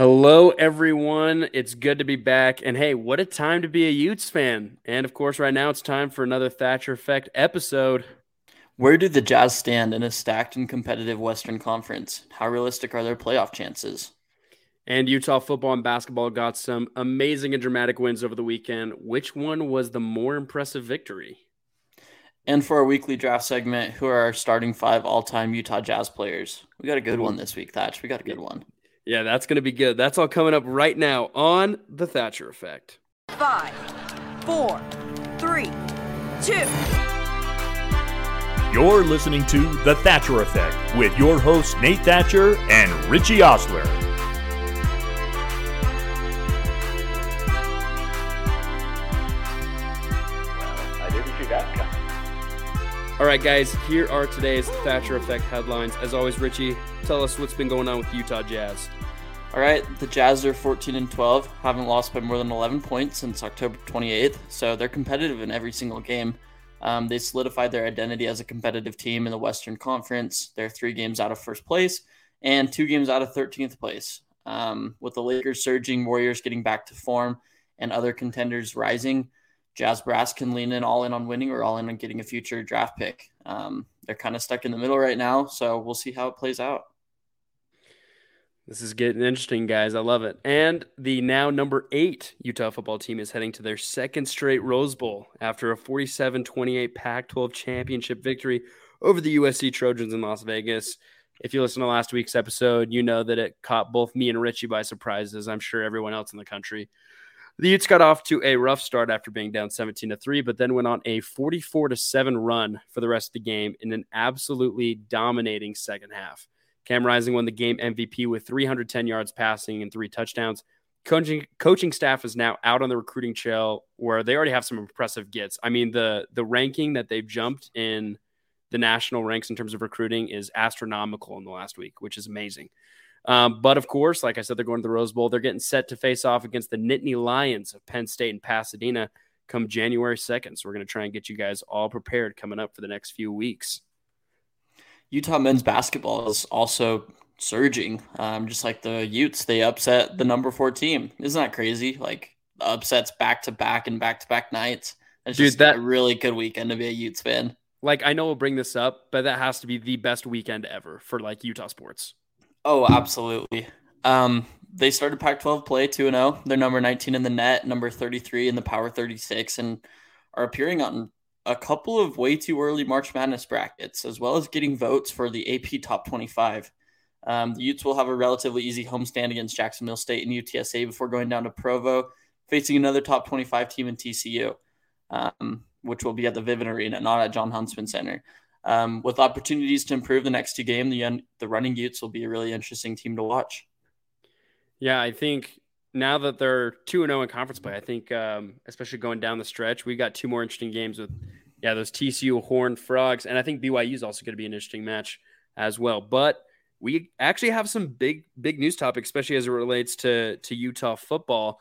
Hello, everyone. It's good to be back. And hey, what a time to be a Utes fan. And of course, right now it's time for another Thatcher Effect episode. Where do the Jazz stand in a stacked and competitive Western Conference? How realistic are their playoff chances? And Utah football and basketball got some amazing and dramatic wins over the weekend. Which one was the more impressive victory? And for our weekly draft segment, who are our starting five all time Utah Jazz players? We got a good one this week, Thatch. We got a good one. Yeah, that's going to be good. That's all coming up right now on The Thatcher Effect. Five, four, three, two. You're listening to The Thatcher Effect with your hosts, Nate Thatcher and Richie Osler. I didn't see that coming. All right, guys, here are today's Thatcher Effect headlines. As always, Richie, tell us what's been going on with Utah Jazz. All right, the Jazz are 14 and 12, haven't lost by more than 11 points since October 28th, so they're competitive in every single game. Um, they solidified their identity as a competitive team in the Western Conference. They're three games out of first place and two games out of 13th place. Um, with the Lakers surging, Warriors getting back to form, and other contenders rising, Jazz Brass can lean in all in on winning or all in on getting a future draft pick. Um, they're kind of stuck in the middle right now, so we'll see how it plays out. This is getting interesting, guys. I love it. And the now number eight Utah football team is heading to their second straight Rose Bowl after a 47 28 Pac 12 championship victory over the USC Trojans in Las Vegas. If you listen to last week's episode, you know that it caught both me and Richie by surprise, as I'm sure everyone else in the country. The Utes got off to a rough start after being down 17 to 3, but then went on a 44 to 7 run for the rest of the game in an absolutely dominating second half. Cam Rising won the game MVP with 310 yards passing and three touchdowns. Coaching coaching staff is now out on the recruiting trail where they already have some impressive gets. I mean the the ranking that they've jumped in the national ranks in terms of recruiting is astronomical in the last week, which is amazing. Um, but of course, like I said, they're going to the Rose Bowl. They're getting set to face off against the Nittany Lions of Penn State and Pasadena come January 2nd. So we're going to try and get you guys all prepared coming up for the next few weeks. Utah men's basketball is also surging. Um, just like the Utes, they upset the number four team. Isn't that crazy? Like upsets back to back and back to back nights. It's Dude, just that- a really good weekend to be a Utes fan. Like I know we'll bring this up, but that has to be the best weekend ever for like Utah sports. Oh, absolutely. Um, they started Pac-12 play 2 0. They're number 19 in the net, number 33 in the Power 36, and are appearing on a couple of way too early March Madness brackets, as well as getting votes for the AP Top 25. Um, the Utes will have a relatively easy homestand against Jacksonville State and UTSA before going down to Provo, facing another Top 25 team in TCU, um, which will be at the Vivint Arena, not at Jon Huntsman Center. Um, with opportunities to improve the next two games, the, the running Utes will be a really interesting team to watch. Yeah, I think now that they're 2 0 in conference play, I think, um, especially going down the stretch, we got two more interesting games with, yeah, those TCU Horned Frogs. And I think BYU is also going to be an interesting match as well. But we actually have some big, big news topics, especially as it relates to, to Utah football.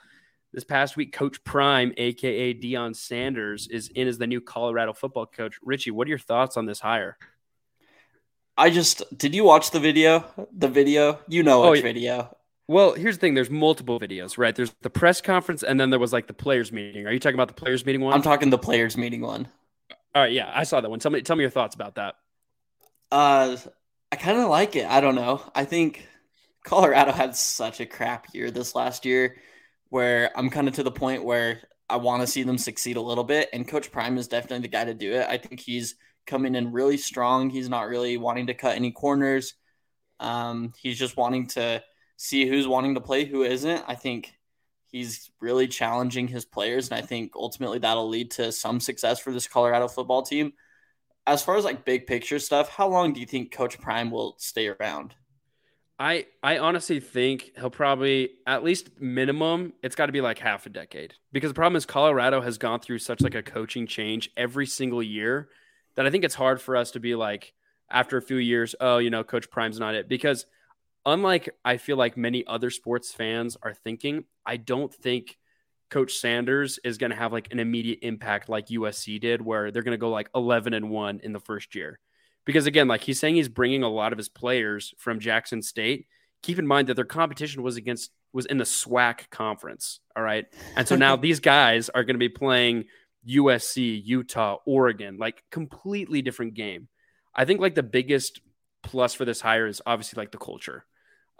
This past week, Coach Prime, aka Deion Sanders, is in as the new Colorado football coach. Richie, what are your thoughts on this hire? I just did you watch the video? The video, you know Oh, video. Well, here's the thing: there's multiple videos, right? There's the press conference, and then there was like the players meeting. Are you talking about the players meeting one? I'm talking the players meeting one. All right, yeah, I saw that one. Tell me, tell me your thoughts about that. Uh, I kind of like it. I don't know. I think Colorado had such a crap year this last year, where I'm kind of to the point where I want to see them succeed a little bit. And Coach Prime is definitely the guy to do it. I think he's coming in really strong. He's not really wanting to cut any corners. Um, he's just wanting to see who's wanting to play, who isn't. I think he's really challenging his players, and I think ultimately that'll lead to some success for this Colorado football team. As far as like big picture stuff, how long do you think Coach Prime will stay around? I I honestly think he'll probably at least minimum it's got to be like half a decade because the problem is Colorado has gone through such like a coaching change every single year that I think it's hard for us to be like after a few years oh you know Coach Prime's not it because unlike I feel like many other sports fans are thinking I don't think Coach Sanders is going to have like an immediate impact like USC did where they're going to go like 11 and 1 in the first year because again, like he's saying he's bringing a lot of his players from Jackson State. keep in mind that their competition was against was in the SWAC conference. All right. And so now these guys are going to be playing USC, Utah, Oregon, like completely different game. I think like the biggest plus for this hire is obviously like the culture.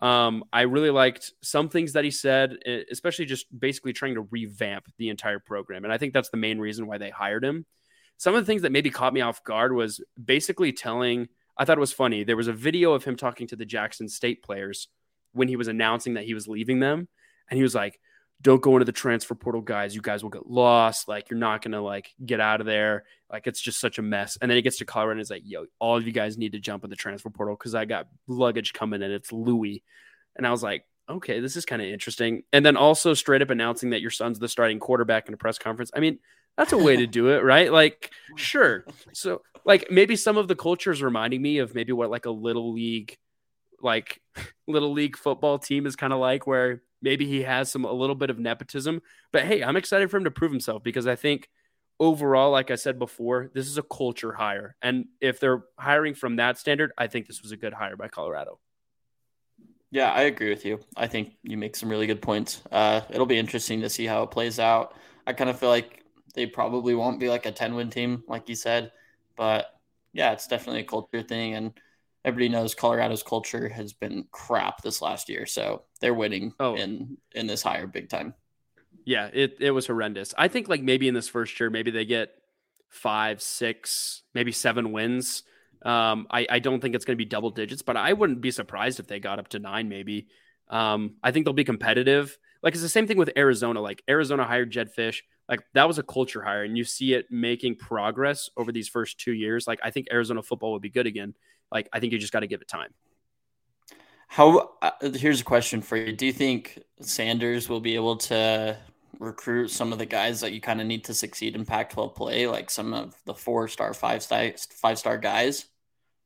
Um, I really liked some things that he said, especially just basically trying to revamp the entire program. And I think that's the main reason why they hired him. Some of the things that maybe caught me off guard was basically telling, I thought it was funny. There was a video of him talking to the Jackson State players when he was announcing that he was leaving them. And he was like, don't go into the transfer portal, guys. You guys will get lost. Like, you're not to like get out of there. Like, it's just such a mess. And then he gets to Colorado and he's like, yo, all of you guys need to jump in the transfer portal because I got luggage coming and it's Louis. And I was like, okay, this is kind of interesting. And then also straight up announcing that your son's the starting quarterback in a press conference. I mean, that's a way to do it, right? Like, sure. So, like, maybe some of the culture is reminding me of maybe what like a little league like little league football team is kind of like where maybe he has some a little bit of nepotism but hey i'm excited for him to prove himself because i think overall like i said before this is a culture hire. And if they're hiring from that standard i think this was a good hire by colorado. Yeah i agree with you. I think you make some really good points. Uh, it'll be interesting to see how it plays out. I kind of feel like they probably won't be like a 10 win team like you said but yeah it's definitely a culture thing. And everybody knows Colorado's culture has been crap this last year, so they're winning oh. in in this hire big time. Yeah, it it was horrendous. I think like maybe in this first year, maybe they get five, six, maybe seven wins. Um, I, I don't think it's going to be double digits, but I wouldn't be surprised if they got up to nine, maybe. Um, I think they'll be competitive. Like it's the same thing with Arizona. Like Arizona hired Jedd Fisch. Like that was a culture hire, and you see it making progress over these first two years. Like I think Arizona football would be good again. Like I think you just got to give it time. How? Uh, here's a question for you. Do you think Sanders will be able to recruit some of the guys that you kind of need to succeed in Pac-12 play, like some of the four-star, five-star, five-star guys?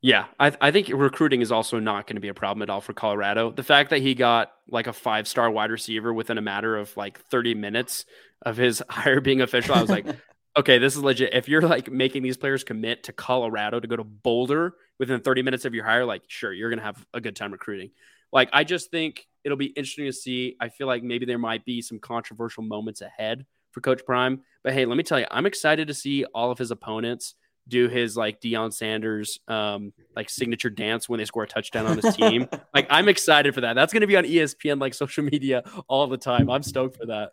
Yeah, I, I think recruiting is also not going to be a problem at all for Colorado. The fact that he got like a five star wide receiver within a matter of like 30 minutes of his hire being official, I was like, okay, this is legit. If you're like making these players commit to Colorado to go to Boulder within 30 minutes of your hire, like, sure, you're going to have a good time recruiting. Like, I just think it'll be interesting to see. I feel like maybe there might be some controversial moments ahead for Coach Prime. But hey, let me tell you, I'm excited to see all of his opponents do his like Deion Sanders um like signature dance when they score a touchdown on his team. like I'm excited for that. That's gonna be on ESPN like social media all the time. I'm stoked for that.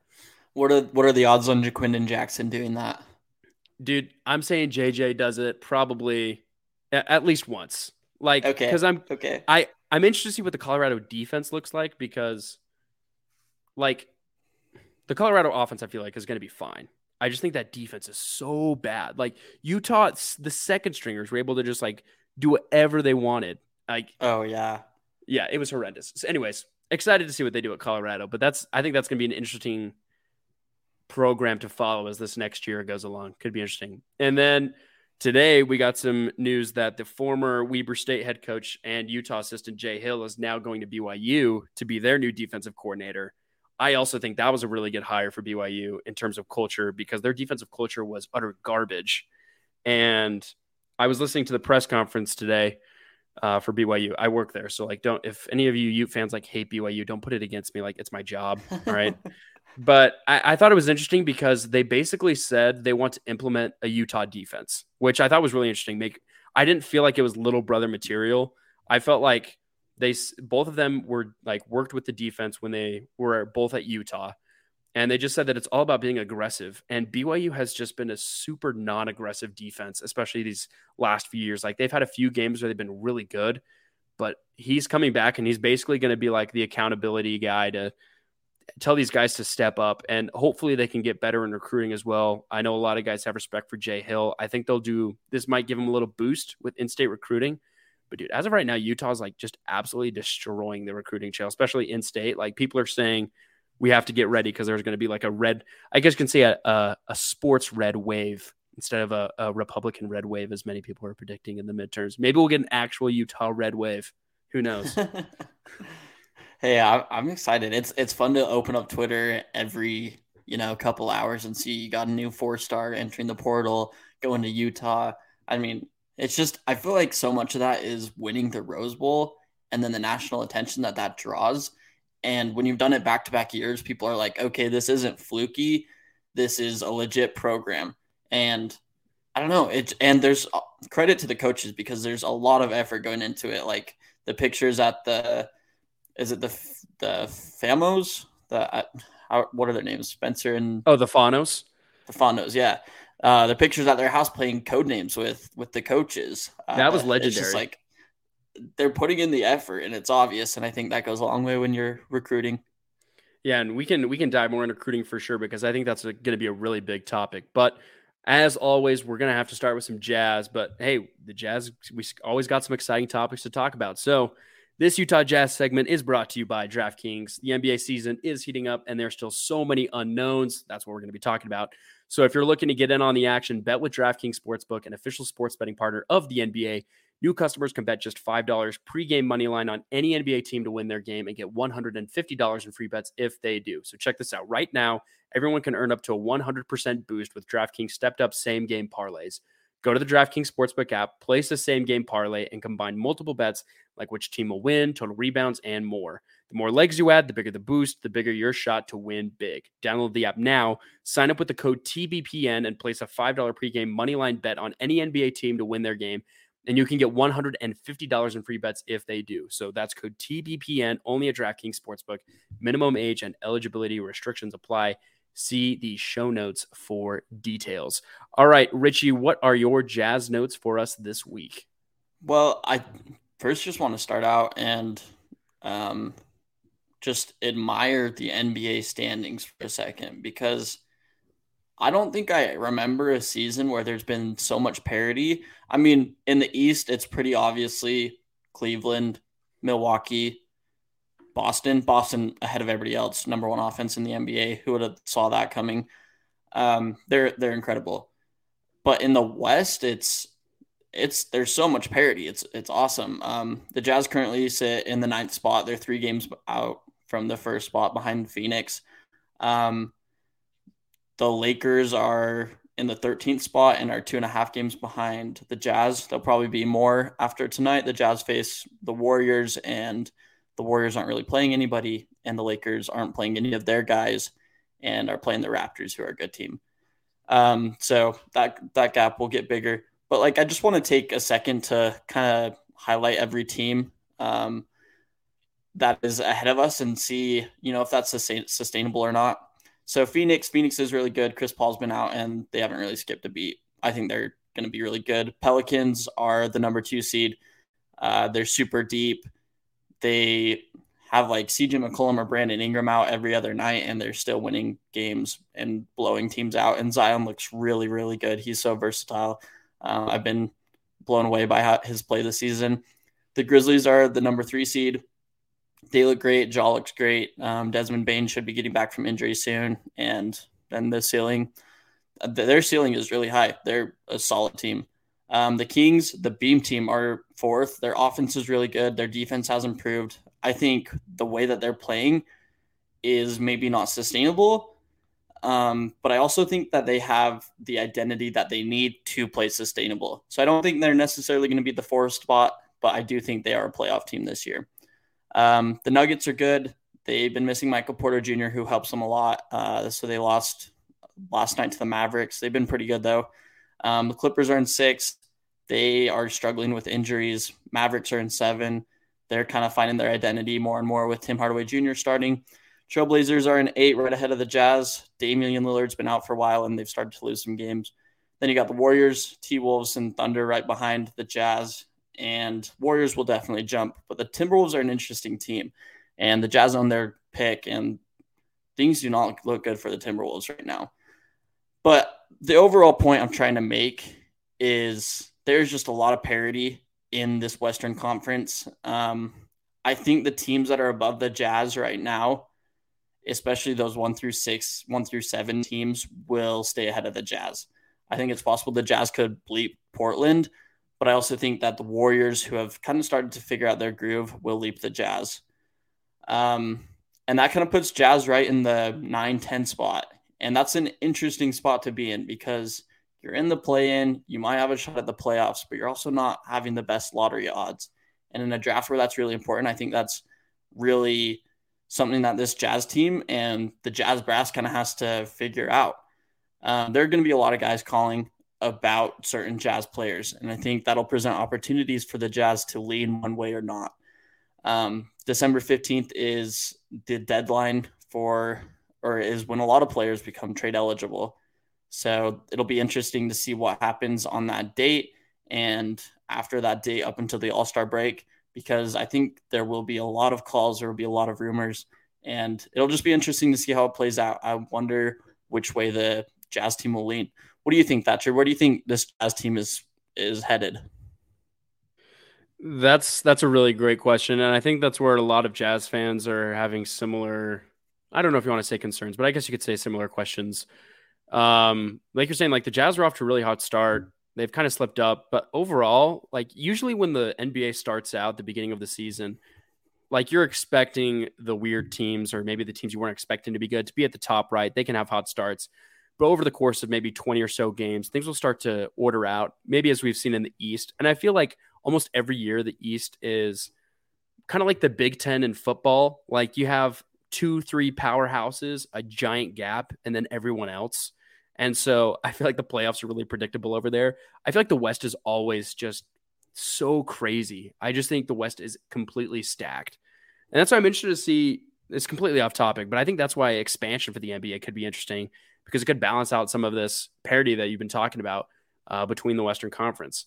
What are what are the odds on Ja'Quinden Jackson doing that? Dude, I'm saying JJ does it probably at least once. Like okay. because I'm okay. I I'm interested to see what the Colorado defense looks like because like the Colorado offense I feel like is going to be fine. I just think that defense is so bad. Like Utah, the second stringers were able to just like do whatever they wanted. Like, oh yeah, yeah, it was horrendous. So anyways, excited to see what they do at Colorado, but that's I think that's going to be an interesting program to follow as this next year goes along. Could be interesting. And then today we got some news that the former Weber State head coach and Utah assistant Jay Hill is now going to BYU to be their new defensive coordinator. I also think that was a really good hire for BYU in terms of culture because their defensive culture was utter garbage. And I was listening to the press conference today uh, for BYU. I work there, so like, don't if any of you Ute fans like hate BYU, don't put it against me. Like, it's my job, all right. but I, I thought it was interesting because they basically said they want to implement a Utah defense, which I thought was really interesting. Make I didn't feel like it was little brother material. I felt like they both of them were like worked with the defense when they were both at Utah. And they just said that it's all about being aggressive. And BYU has just been a super non aggressive defense, especially these last few years. Like they've had a few games where they've been really good, but he's coming back and he's basically going to be like the accountability guy to tell these guys to step up. And hopefully they can get better in recruiting as well. I know a lot of guys have respect for Jay Hill. I think they'll do this, might give them a little boost with in state recruiting. But dude, as of right now, Utah's like just absolutely destroying the recruiting trail, especially in state. Like people are saying we have to get ready because there's going to be like a red, I guess you can say a, a, a sports red wave instead of a, a, Republican red wave, as many people are predicting in the midterms. Maybe we'll get an actual Utah red wave. Who knows? hey, I, I'm excited. It's it's fun to open up Twitter every you know couple hours and see you got a new four star entering the portal, going to Utah. I mean, it's just I feel like so much of that is winning the Rose Bowl and then the national attention that that draws. And when you've done it back to back years, people are like, okay, this isn't fluky. This is a legit program. And I don't know. It and there's uh, credit to the coaches because there's a lot of effort going into it. Like the pictures at the, is it the the Famos? The uh, how, what are their names? Spencer and oh the Fanos. The Fanos, yeah. Uh, the pictures at their house playing code names with with the coaches. Uh, that was legendary. It's just like they're putting in the effort, and it's obvious. And I think that goes a long way when you're recruiting. Yeah, and we can we can dive more into recruiting for sure because I think that's going to be a really big topic. But as always, we're going to have to start with some jazz. But hey, the jazz, we always got some exciting topics to talk about. So, this Utah Jazz segment is brought to you by DraftKings. The NBA season is heating up, and there's still so many unknowns. That's what we're going to be talking about. So, if you're looking to get in on the action, bet with DraftKings Sportsbook, an official sports betting partner of the NBA. New customers can bet just $5 pregame money line on any NBA team to win their game and get $150 in free bets if they do. So check this out. Right now, everyone can earn up to a 100% boost with DraftKings stepped up same game parlays. Go to the DraftKings Sportsbook app, place the same game parlay, and combine multiple bets like which team will win, total rebounds, and more. The more legs you add, the bigger the boost, the bigger your shot to win big. Download the app now, sign up with the code TBPN, and place a $5 pregame moneyline bet on any NBA team to win their game and you can get $150 in free bets if they do. So that's code TBPN only at DraftKings Sportsbook. Minimum age and eligibility restrictions apply. See the show notes for details. All right, Richie, what are your jazz notes for us this week? Well, I first just want to start out and um, just admire the NBA standings for a second because – I don't think I remember a season where there's been so much parity. I mean, in the East, it's pretty obviously Cleveland, Milwaukee, Boston. Boston ahead of everybody else, number one offense in the NBA. Who would have saw that coming? Um, they're they're incredible. But in the West, it's it's there's so much parity. It's it's awesome. Um, the Jazz currently sit in the ninth spot. They're three games out from the first spot behind Phoenix. Um, the Lakers are in the 13th spot and are two and a half games behind the Jazz. They'll probably be more after tonight. The Jazz face the Warriors, and the Warriors aren't really playing anybody, and the Lakers aren't playing any of their guys and are playing the Raptors, who are a good team. Um, so that that gap will get bigger. But like, I just want to take a second to kind of highlight every team um, that is ahead of us and see, you know, if that's sustainable or not. So Phoenix, Phoenix is really good. Chris Paul's been out and they haven't really skipped a beat. I think they're going to be really good. Pelicans are the number two seed. Uh, they're super deep. They have like CJ McCollum or Brandon Ingram out every other night, and they're still winning games and blowing teams out. And Zion looks really, really good. He's so versatile. Uh, I've been blown away by his play this season. The Grizzlies are the number three seed they look great. Ja looks great. Um, Desmond Bane should be getting back from injury soon, and then the ceiling, their ceiling is really high. They're a solid team. Um, the Kings, the Beam team, are fourth. Their offense is really good. Their defense has improved. I think the way that they're playing is maybe not sustainable. Um, but I also think that they have the identity that they need to play sustainable. So I don't think they're necessarily going to be the fourth spot, but I do think they are a playoff team this year. Um, the Nuggets are good. They've been missing Michael Porter Jr., who helps them a lot. Uh, so they lost last night to the Mavericks. They've been pretty good, though. Um, the Clippers are in six. They are struggling with injuries. Mavericks are in seven. They're kind of finding their identity more and more with Tim Hardaway Jr. starting. Trailblazers are in eight, right ahead of the Jazz. Damian Lillard's been out for a while, and they've started to lose some games. Then you got the Warriors, T Wolves, and Thunder right behind the Jazz and Warriors will definitely jump. But the Timberwolves are an interesting team, and the Jazz on their pick, and things do not look good for the Timberwolves right now. But the overall point I'm trying to make is there's just a lot of parity in this Western Conference. Um, I think the teams that are above the Jazz right now, especially those one through six, one through seven teams, will stay ahead of the Jazz. I think it's possible the Jazz could bleep Portland, but I also think that the Warriors, who have kind of started to figure out their groove, will leap the Jazz. Um, and that kind of puts Jazz right in the 9 10 spot. And that's an interesting spot to be in because you're in the play in, you might have a shot at the playoffs, but you're also not having the best lottery odds. And in a draft where that's really important, I think that's really something that this Jazz team and the Jazz brass kind of has to figure out. Um, there are going to be a lot of guys calling about certain Jazz players, and I think that'll present opportunities for the Jazz to lean one way or not. Um, December 15th is the deadline for, or is when a lot of players become trade eligible. So it'll be interesting to see what happens on that date and after that date up until the All Star break, because I think there will be a lot of calls, there will be a lot of rumors, and it'll just be interesting to see how it plays out. I wonder which way the Jazz team will lean. What do you think, Thatcher? Where do you think this Jazz team is is headed? That's that's a really great question, and I think that's where a lot of Jazz fans are having similar. I don't know if you want to say concerns, but I guess you could say similar questions. Um, like you're saying, like the Jazz are off to a really hot start. They've kind of slipped up, but overall, like usually when the NBA starts out the beginning of the season, like you're expecting the weird teams or maybe the teams you weren't expecting to be good to be at the top right. They can have hot starts. But over the course of maybe 20 or so games, things will start to order out, maybe as we've seen in the East. And I feel like almost every year the East is kind of like the Big Ten in football. Like you have two, three powerhouses, a giant gap, and then everyone else. And so I feel like the playoffs are really predictable over there. I feel like the West is always just so crazy. I just think the West is completely stacked. And that's why I'm interested to see. It's completely off topic, but I think that's why expansion for the NBA could be interesting because it could balance out some of this parity that you've been talking about uh, between the Western Conference.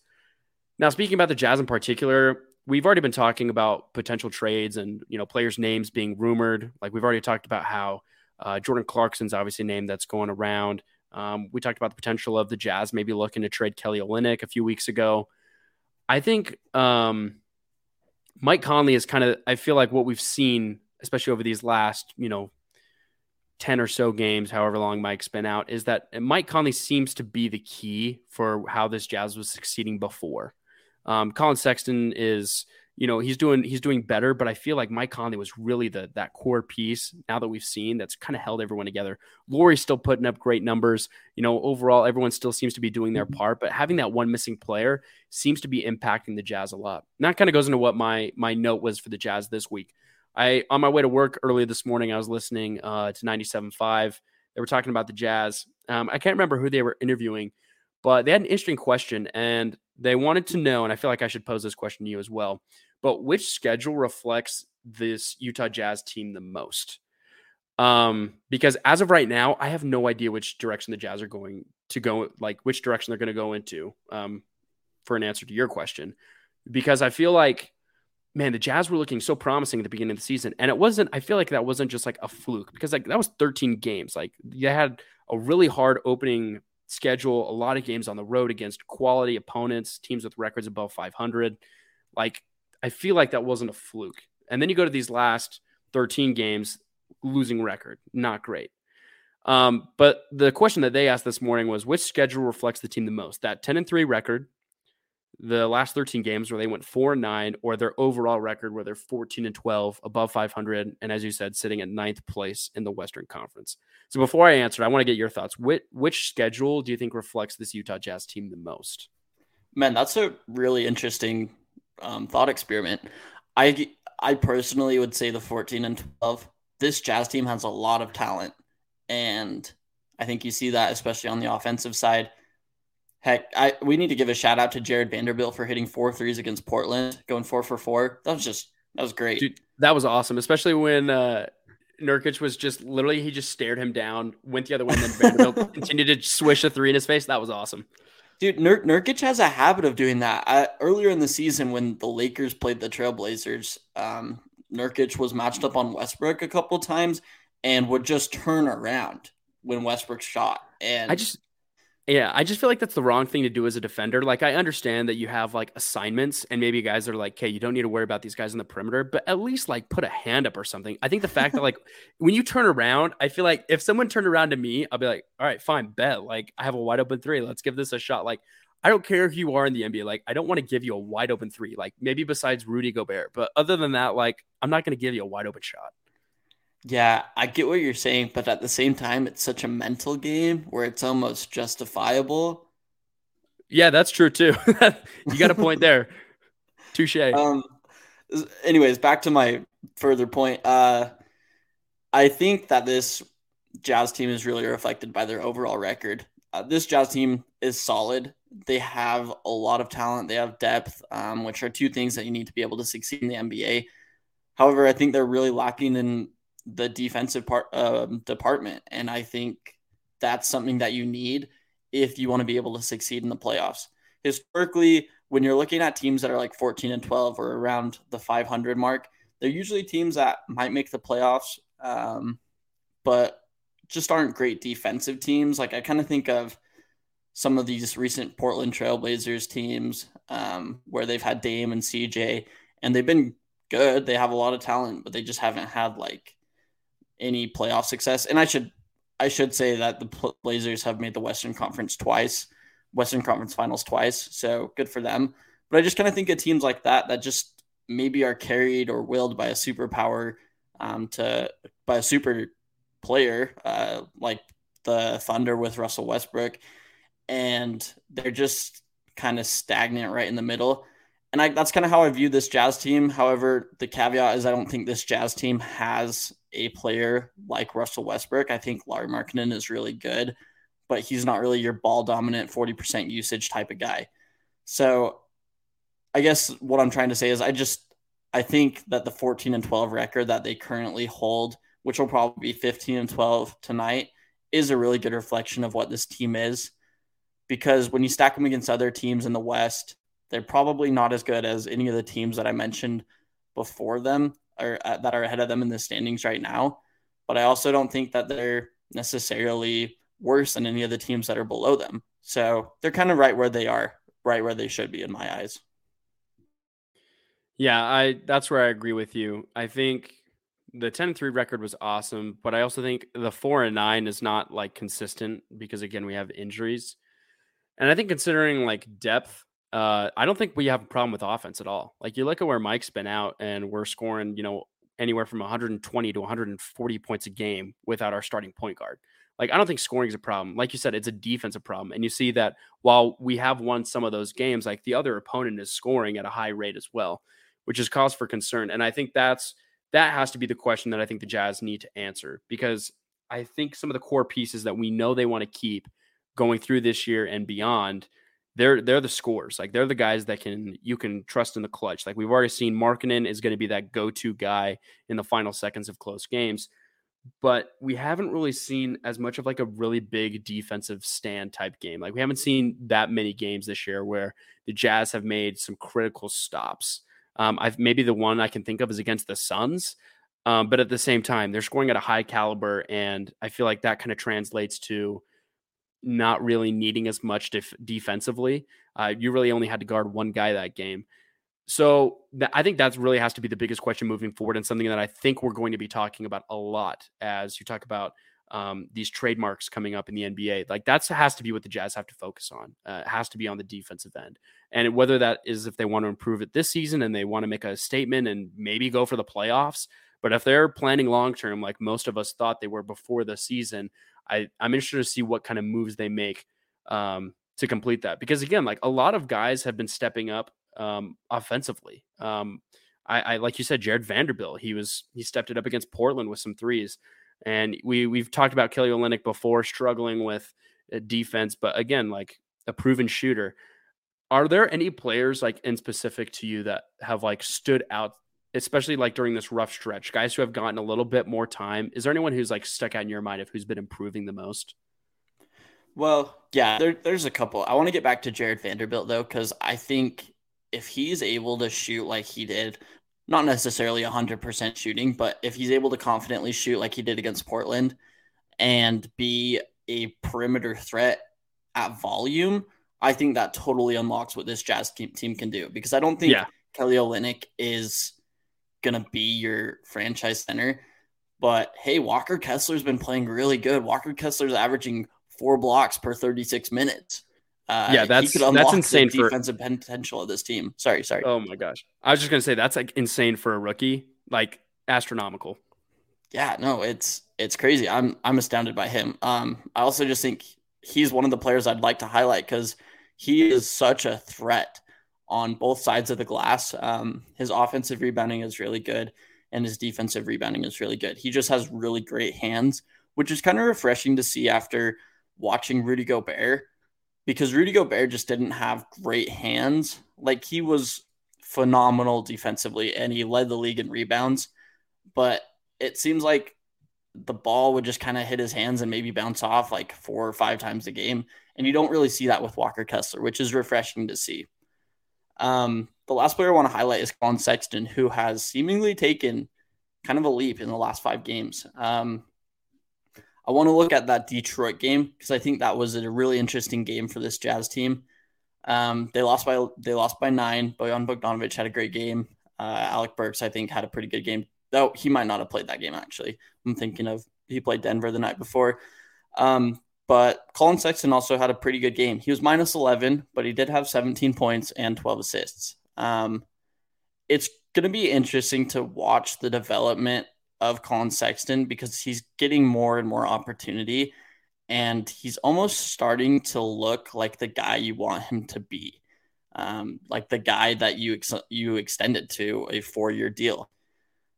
Now, speaking about the Jazz in particular, we've already been talking about potential trades and you know players' names being rumored. Like we've already talked about how uh, Jordan Clarkson's obviously a name that's going around. Um, we talked about the potential of the Jazz maybe looking to trade Kelly Olynyk a few weeks ago. I think um, Mike Conley is kind of. I feel like what we've seen, especially over these last you know 10 or so games, however long Mike's been out, is that Mike Conley seems to be the key for how this Jazz was succeeding before. Um, Collin Sexton is, you know, he's doing he's doing better, but I feel like Mike Conley was really the that core piece now that we've seen that's kind of held everyone together. Lauri's still putting up great numbers. You know, overall, everyone still seems to be doing their mm-hmm. part, but having that one missing player seems to be impacting the Jazz a lot. And that kind of goes into what my my note was for the Jazz this week. I on my way to work early this morning, I was listening uh, to 97.5. They were talking about the Jazz. Um, I can't remember who they were interviewing, but they had an interesting question, and they wanted to know, and I feel like I should pose this question to you as well. But which schedule reflects this Utah Jazz team the most? Um, because as of right now, I have no idea which direction the Jazz are going to go, like which direction they're going to go into. Um, for an answer to your question, because I feel like, man, the Jazz were looking so promising at the beginning of the season, and it wasn't. I feel like that wasn't just like a fluke because like that was 13 games. Like they had a really hard opening schedule, a lot of games on the road against quality opponents, teams with records above 500. Like, I feel like that wasn't a fluke. And then you go to these last 13 games, losing record, not great. Um, but the question that they asked this morning was which schedule reflects the team the most? That 10 and 3 record, the last 13 games where they went 4 and 9, or their overall record where they're 14 and 12, above 500, and as you said, sitting at ninth place in the Western Conference. So before I answer, I want to get your thoughts. Which, which schedule do you think reflects this Utah Jazz team the most? Man, that's a really interesting um, thought experiment. I I personally would say the 14 and 12. This Jazz team has a lot of talent, and I think you see that especially on the offensive side. Heck, I we need to give a shout out to Jared Vanderbilt for hitting four threes against Portland, going four for four. That was just that was great. Dude, that was awesome, especially when uh, Nurkic was just literally he just stared him down, went the other way, and then Vanderbilt continued to swish a three in his face. That was awesome. Dude, Nur- Nurkic has a habit of doing that. I, earlier in the season, when the Lakers played the Trailblazers, um, Nurkic was matched up on Westbrook a couple times and would just turn around when Westbrook shot. And I just yeah, I just feel like that's the wrong thing to do as a defender. Like, I understand that you have like assignments, and maybe guys are like, "Okay, you don't need to worry about these guys in the perimeter," but at least like put a hand up or something. I think the fact that like when you turn around, I feel like if someone turned around to me, I'll be like, "All right, fine, bet. Like, I have a wide open three. Let's give this a shot." Like, I don't care who you are in the NBA. Like, I don't want to give you a wide open three. Like, maybe besides Rudy Gobert, but other than that, like, I'm not going to give you a wide open shot. Yeah, I get what you're saying, but at the same time, it's such a mental game where it's almost justifiable. Yeah, that's true too. you got a point there. Touche. Um, anyways, back to my further point. Uh, I think that this Jazz team is really reflected by their overall record. Uh, this Jazz team is solid. They have a lot of talent. They have depth, um, which are two things that you need to be able to succeed in the NBA. However, I think they're really lacking in the defensive part uh, department, and I think that's something that you need if you want to be able to succeed in the playoffs. Historically, when you're looking at teams that are like 14 and 12 or around the 500 mark, they're usually teams that might make the playoffs, um, but just aren't great defensive teams. Like I kind of think of some of these recent Portland Trailblazers teams um, where they've had Dame and CJ, and they've been good. They have a lot of talent, but they just haven't had like any playoff success. And I should I should say that the Blazers have made the Western Conference twice, Western Conference Finals twice. So good for them. But I just kind of think of teams like that that just maybe are carried or willed by a superpower um, to by a super player uh, like the Thunder with Russell Westbrook, and they're just kind of stagnant right in the middle. And I, that's kind of how I view this Jazz team. However, the caveat is I don't think this Jazz team has a player like Russell Westbrook. I think Larry Markkanen is really good, but he's not really your ball dominant 40% usage type of guy. So I guess what I'm trying to say is I just I think that the 14 and 12 record that they currently hold, which will probably be 15 and 12 tonight, is a really good reflection of what this team is. Because when you stack them against other teams in the West, they're probably not as good as any of the teams that I mentioned before them or uh, that are ahead of them in the standings right now. But I also don't think that they're necessarily worse than any of the teams that are below them. So they're kind of right where they are, right where they should be in my eyes. Yeah, I that's where I agree with you. I think the 10-3 record was awesome, but I also think the 4 and 9 is not like consistent because again, we have injuries. And I think considering like depth uh, I don't think we have a problem with offense at all. Like you look at where Mike's been out, and we're scoring, you know, anywhere from 120 to 140 points a game without our starting point guard. Like I don't think scoring is a problem. Like you said, it's a defensive problem, and you see that while we have won some of those games, like the other opponent is scoring at a high rate as well, which is cause for concern. And I think that's that has to be the question that I think the Jazz need to answer because I think some of the core pieces that we know they want to keep going through this year and beyond they're they're the scores. Like they're the guys that can you can trust in the clutch. Like we've already seen Markkanen is going to be that go-to guy in the final seconds of close games. But we haven't really seen as much of like a really big defensive stand type game. Like we haven't seen that many games this year where the Jazz have made some critical stops. Um, I've maybe the one I can think of is against the Suns. Um, but at the same time, they're scoring at a high caliber, and I feel like that kind of translates to not really needing as much def- defensively. Uh, you really only had to guard one guy that game. So th- I think that really has to be the biggest question moving forward, and something that I think we're going to be talking about a lot as you talk about um, these trademarks coming up in the NBA. Like that has to be what the Jazz have to focus on. Uh, has to be on the defensive end, and whether that is if they want to improve it this season and they want to make a statement and maybe go for the playoffs. But if they're planning long term, like most of us thought they were before the season, I I'm interested to see what kind of moves they make um, to complete that because again, like a lot of guys have been stepping up um, offensively. Um, I, I like you said, Jared Vanderbilt. He was he stepped it up against Portland with some threes, and we we've talked about Kelly Olynyk before struggling with uh, defense, but again, like a proven shooter. Are there any players like in specific to you that have like stood out especially like during this rough stretch, guys who have gotten a little bit more time. Is there anyone who's like stuck out in your mind of who's been improving the most? Well, yeah, there, there's a couple. I want to get back to Jared Vanderbilt though, because I think if he's able to shoot like he did, not necessarily 100% shooting, but if he's able to confidently shoot like he did against Portland and be a perimeter threat at volume, I think that totally unlocks what this Jazz team can do. Because I don't think yeah. Kelly Olynyk is going to be your franchise center. But hey, Walker Kessler's been playing really good. Walker Kessler's averaging four blocks per 36 minutes. Uh, yeah, that's that's insane for defensive potential of this team. Sorry, sorry. Oh my gosh, I was just gonna say that's like insane for a rookie, like astronomical. Yeah, no, it's it's crazy. I'm I'm astounded by him. Um, I also just think he's one of the players I'd like to highlight because he is such a threat on both sides of the glass. Um, his offensive rebounding is really good, and his defensive rebounding is really good. He just has really great hands, which is kind of refreshing to see after watching Rudy Gobert, because Rudy Gobert just didn't have great hands. Like he was phenomenal defensively, and he led the league in rebounds, but it seems like the ball would just kind of hit his hands and maybe bounce off like four or five times a game. And you don't really see that with Walker Kessler, which is refreshing to see. Um, the last player I want to highlight is Collin Sexton, who has seemingly taken kind of a leap in the last five games. Um, I want to look at that Detroit game because I think that was a really interesting game for this Jazz team. Um, they lost by they lost by nine. Bojan Bogdanovic had a great game. Uh, Alec Burks, I think, had a pretty good game. Though he might not have played that game actually. I'm thinking of he played Denver the night before. Um, but Collin Sexton also had a pretty good game. He was minus 11, but he did have 17 points and 12 assists. Um, it's going to be interesting to watch the development of Collin Sexton because he's getting more and more opportunity and he's almost starting to look like the guy you want him to be. Um, like the guy that you ex- you extended to a four year deal.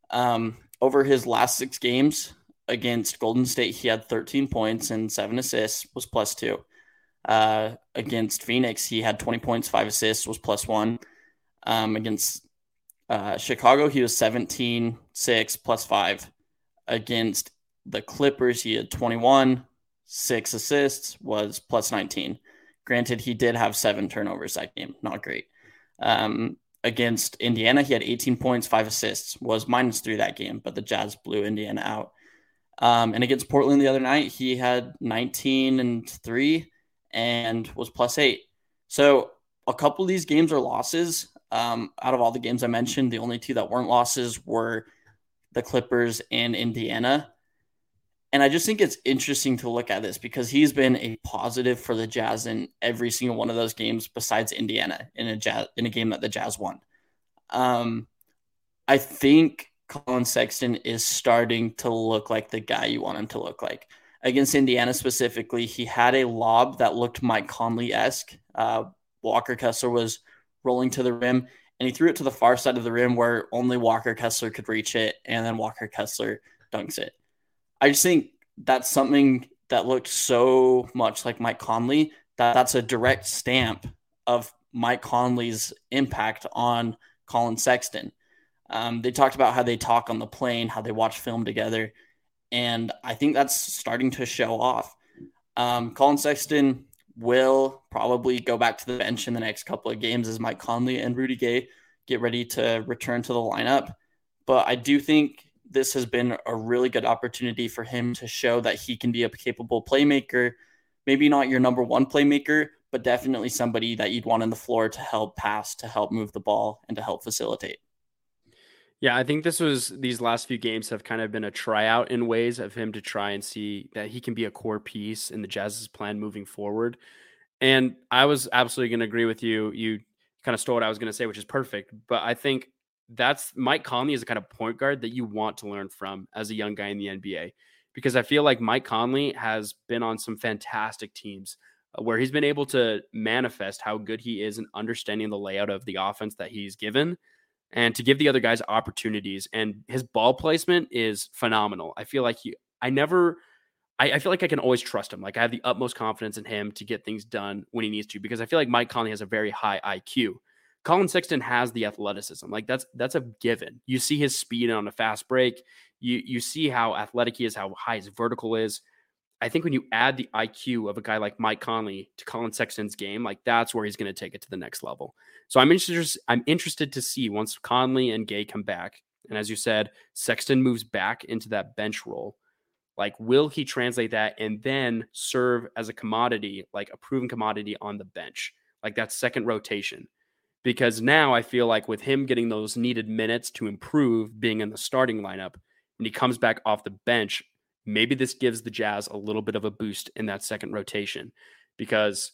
Um, over his last six games, against Golden State, he had 13 points and seven assists, was plus two. Uh, against Phoenix, he had 20 points, five assists, was plus one. Um, against uh, Chicago, he was 17, six, plus five. Against the Clippers, he had 21, six assists, was plus 19. Granted, he did have seven turnovers that game, not great. Um, against Indiana, he had 18 points, five assists, was minus three that game, but the Jazz blew Indiana out. Um, and against Portland the other night, he had 19 and three and was plus eight. So a couple of these games are losses. Um, out of all the games I mentioned, the only two that weren't losses were the Clippers and Indiana. And I just think it's interesting to look at this because he's been a positive for the Jazz in every single one of those games besides Indiana in a jazz in a game that the Jazz won. Um, I think Collin Sexton is starting to look like the guy you want him to look like. Against Indiana specifically, he had a lob that looked Mike Conley esque. Uh, Walker Kessler was rolling to the rim, and he threw it to the far side of the rim where only Walker Kessler could reach it, and then Walker Kessler dunks it. I just think that's something that looked so much like Mike Conley that that's a direct stamp of Mike Conley's impact on Collin Sexton. Um, they talked about how they talk on the plane, how they watch film together, and I think that's starting to show off. Um, Collin Sexton will probably go back to the bench in the next couple of games as Mike Conley and Rudy Gay get ready to return to the lineup. But I do think this has been a really good opportunity for him to show that he can be a capable playmaker. Maybe not your number one playmaker, but definitely somebody that you'd want on the floor to help pass, to help move the ball, and to help facilitate. Yeah, I think this was these last few games have kind of been a tryout in ways of him to try and see that he can be a core piece in the Jazz's plan moving forward. And I was absolutely going to agree with you. You kind of stole what I was going to say, which is perfect. But I think that's Mike Conley is the kind of point guard that you want to learn from as a young guy in the NBA. Because I feel like Mike Conley has been on some fantastic teams uh, where he's been able to manifest how good he is in understanding the layout of the offense that he's given and to give the other guys opportunities. And his ball placement is phenomenal. I feel like he, I never, I, I, feel like I can always trust him. Like I have the utmost confidence in him to get things done when he needs to, because I feel like Mike Conley has a very high IQ. Collin Sexton has the athleticism. Like that's that's a given. You see his speed on a fast break. You you see how athletic he is, how high his vertical is. I think when you add the IQ of a guy like Mike Conley to Collin Sexton's game, like that's where he's going to take it to the next level. So I'm interested. I'm interested to see once Conley and Gay come back, and as you said, Sexton moves back into that bench role. Like, will he translate that and then serve as a commodity, like a proven commodity on the bench, like that second rotation? Because now I feel like with him getting those needed minutes to improve, being in the starting lineup, and he comes back off the bench, maybe this gives the Jazz a little bit of a boost in that second rotation because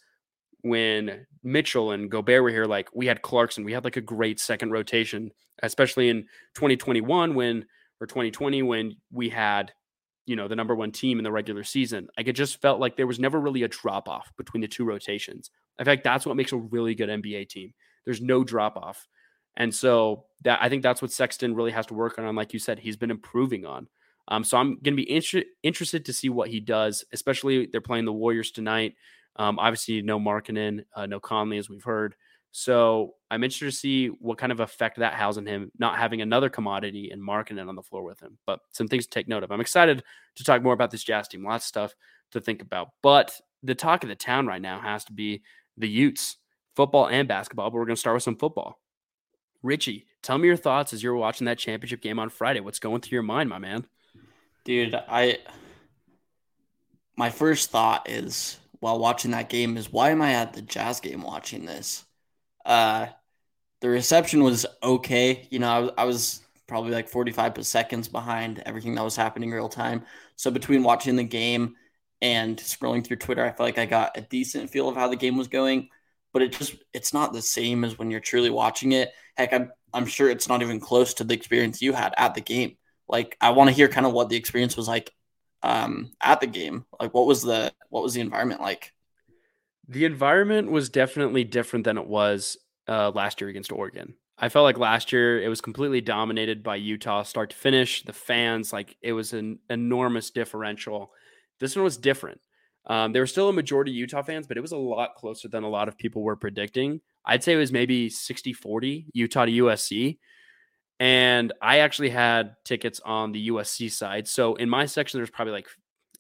when Mitchell and Gobert were here, like we had Clarkson, we had like a great second rotation, especially in 2021 when or 2020 when we had, you know, the number one team in the regular season. Like it just felt like there was never really a drop off between the two rotations. In fact, that's what makes a really good NBA team. There's no drop off. And so that I think that's what Sexton really has to work on. Like you said, he's been improving on. Um, so I'm going to be inter- interested to see what he does, especially they're playing the Warriors tonight. Um, obviously, no Markkanen, uh, no Conley, as we've heard. So I'm interested to see what kind of effect that has on him, not having another commodity and Markkanen on the floor with him. But some things to take note of. I'm excited to talk more about this Jazz team. Lots of stuff to think about. But the talk of the town right now has to be the Utes, football and basketball. But we're going to start with some football. Richie, tell me your thoughts as you're watching that championship game on Friday. What's going through your mind, my man? Dude, I my first thought is while watching that game is why am I at the Jazz game watching this? Uh the reception was okay. You know, I, I was probably like 45 seconds behind everything that was happening real time. So between watching the game and scrolling through Twitter, I felt like I got a decent feel of how the game was going. But it just it's not the same as when you're truly watching it. Heck, I'm I'm sure it's not even close to the experience you had at the game. Like I want to hear kind of what the experience was like um, at the game. Like what was the what was the environment like? The environment was definitely different than it was uh, last year against Oregon. I felt like last year it was completely dominated by Utah start to finish. The fans, like it was an enormous differential. This one was different. Um, there were still a majority Utah fans, but it was a lot closer than a lot of people were predicting. I'd say it was maybe 60 40 Utah to USC. And I actually had tickets on the USC side. So in my section, there's probably like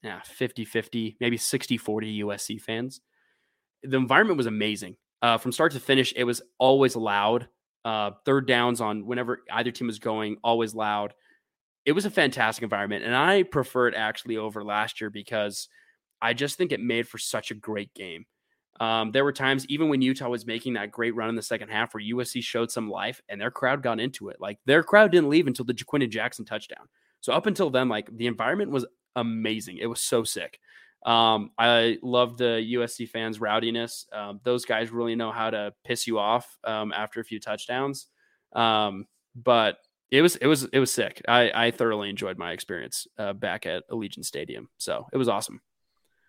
yeah, 50 50, maybe 60 40 USC fans. The environment was amazing. Uh, from start to finish, it was always loud. Uh, third downs on whenever either team was going, always loud. It was a fantastic environment. And I prefer it actually over last year because I just think it made for such a great game. Um, there were times, even when Utah was making that great run in the second half, where USC showed some life and their crowd got into it. Like their crowd didn't leave until the Ja'Quinden Jackson touchdown. So up until then, like the environment was amazing. It was so sick. Um, I love the USC fans' rowdiness. Um, those guys really know how to piss you off um, after a few touchdowns. Um, but it was it was it was sick. I, I thoroughly enjoyed my experience uh, back at Allegiant Stadium. So it was awesome.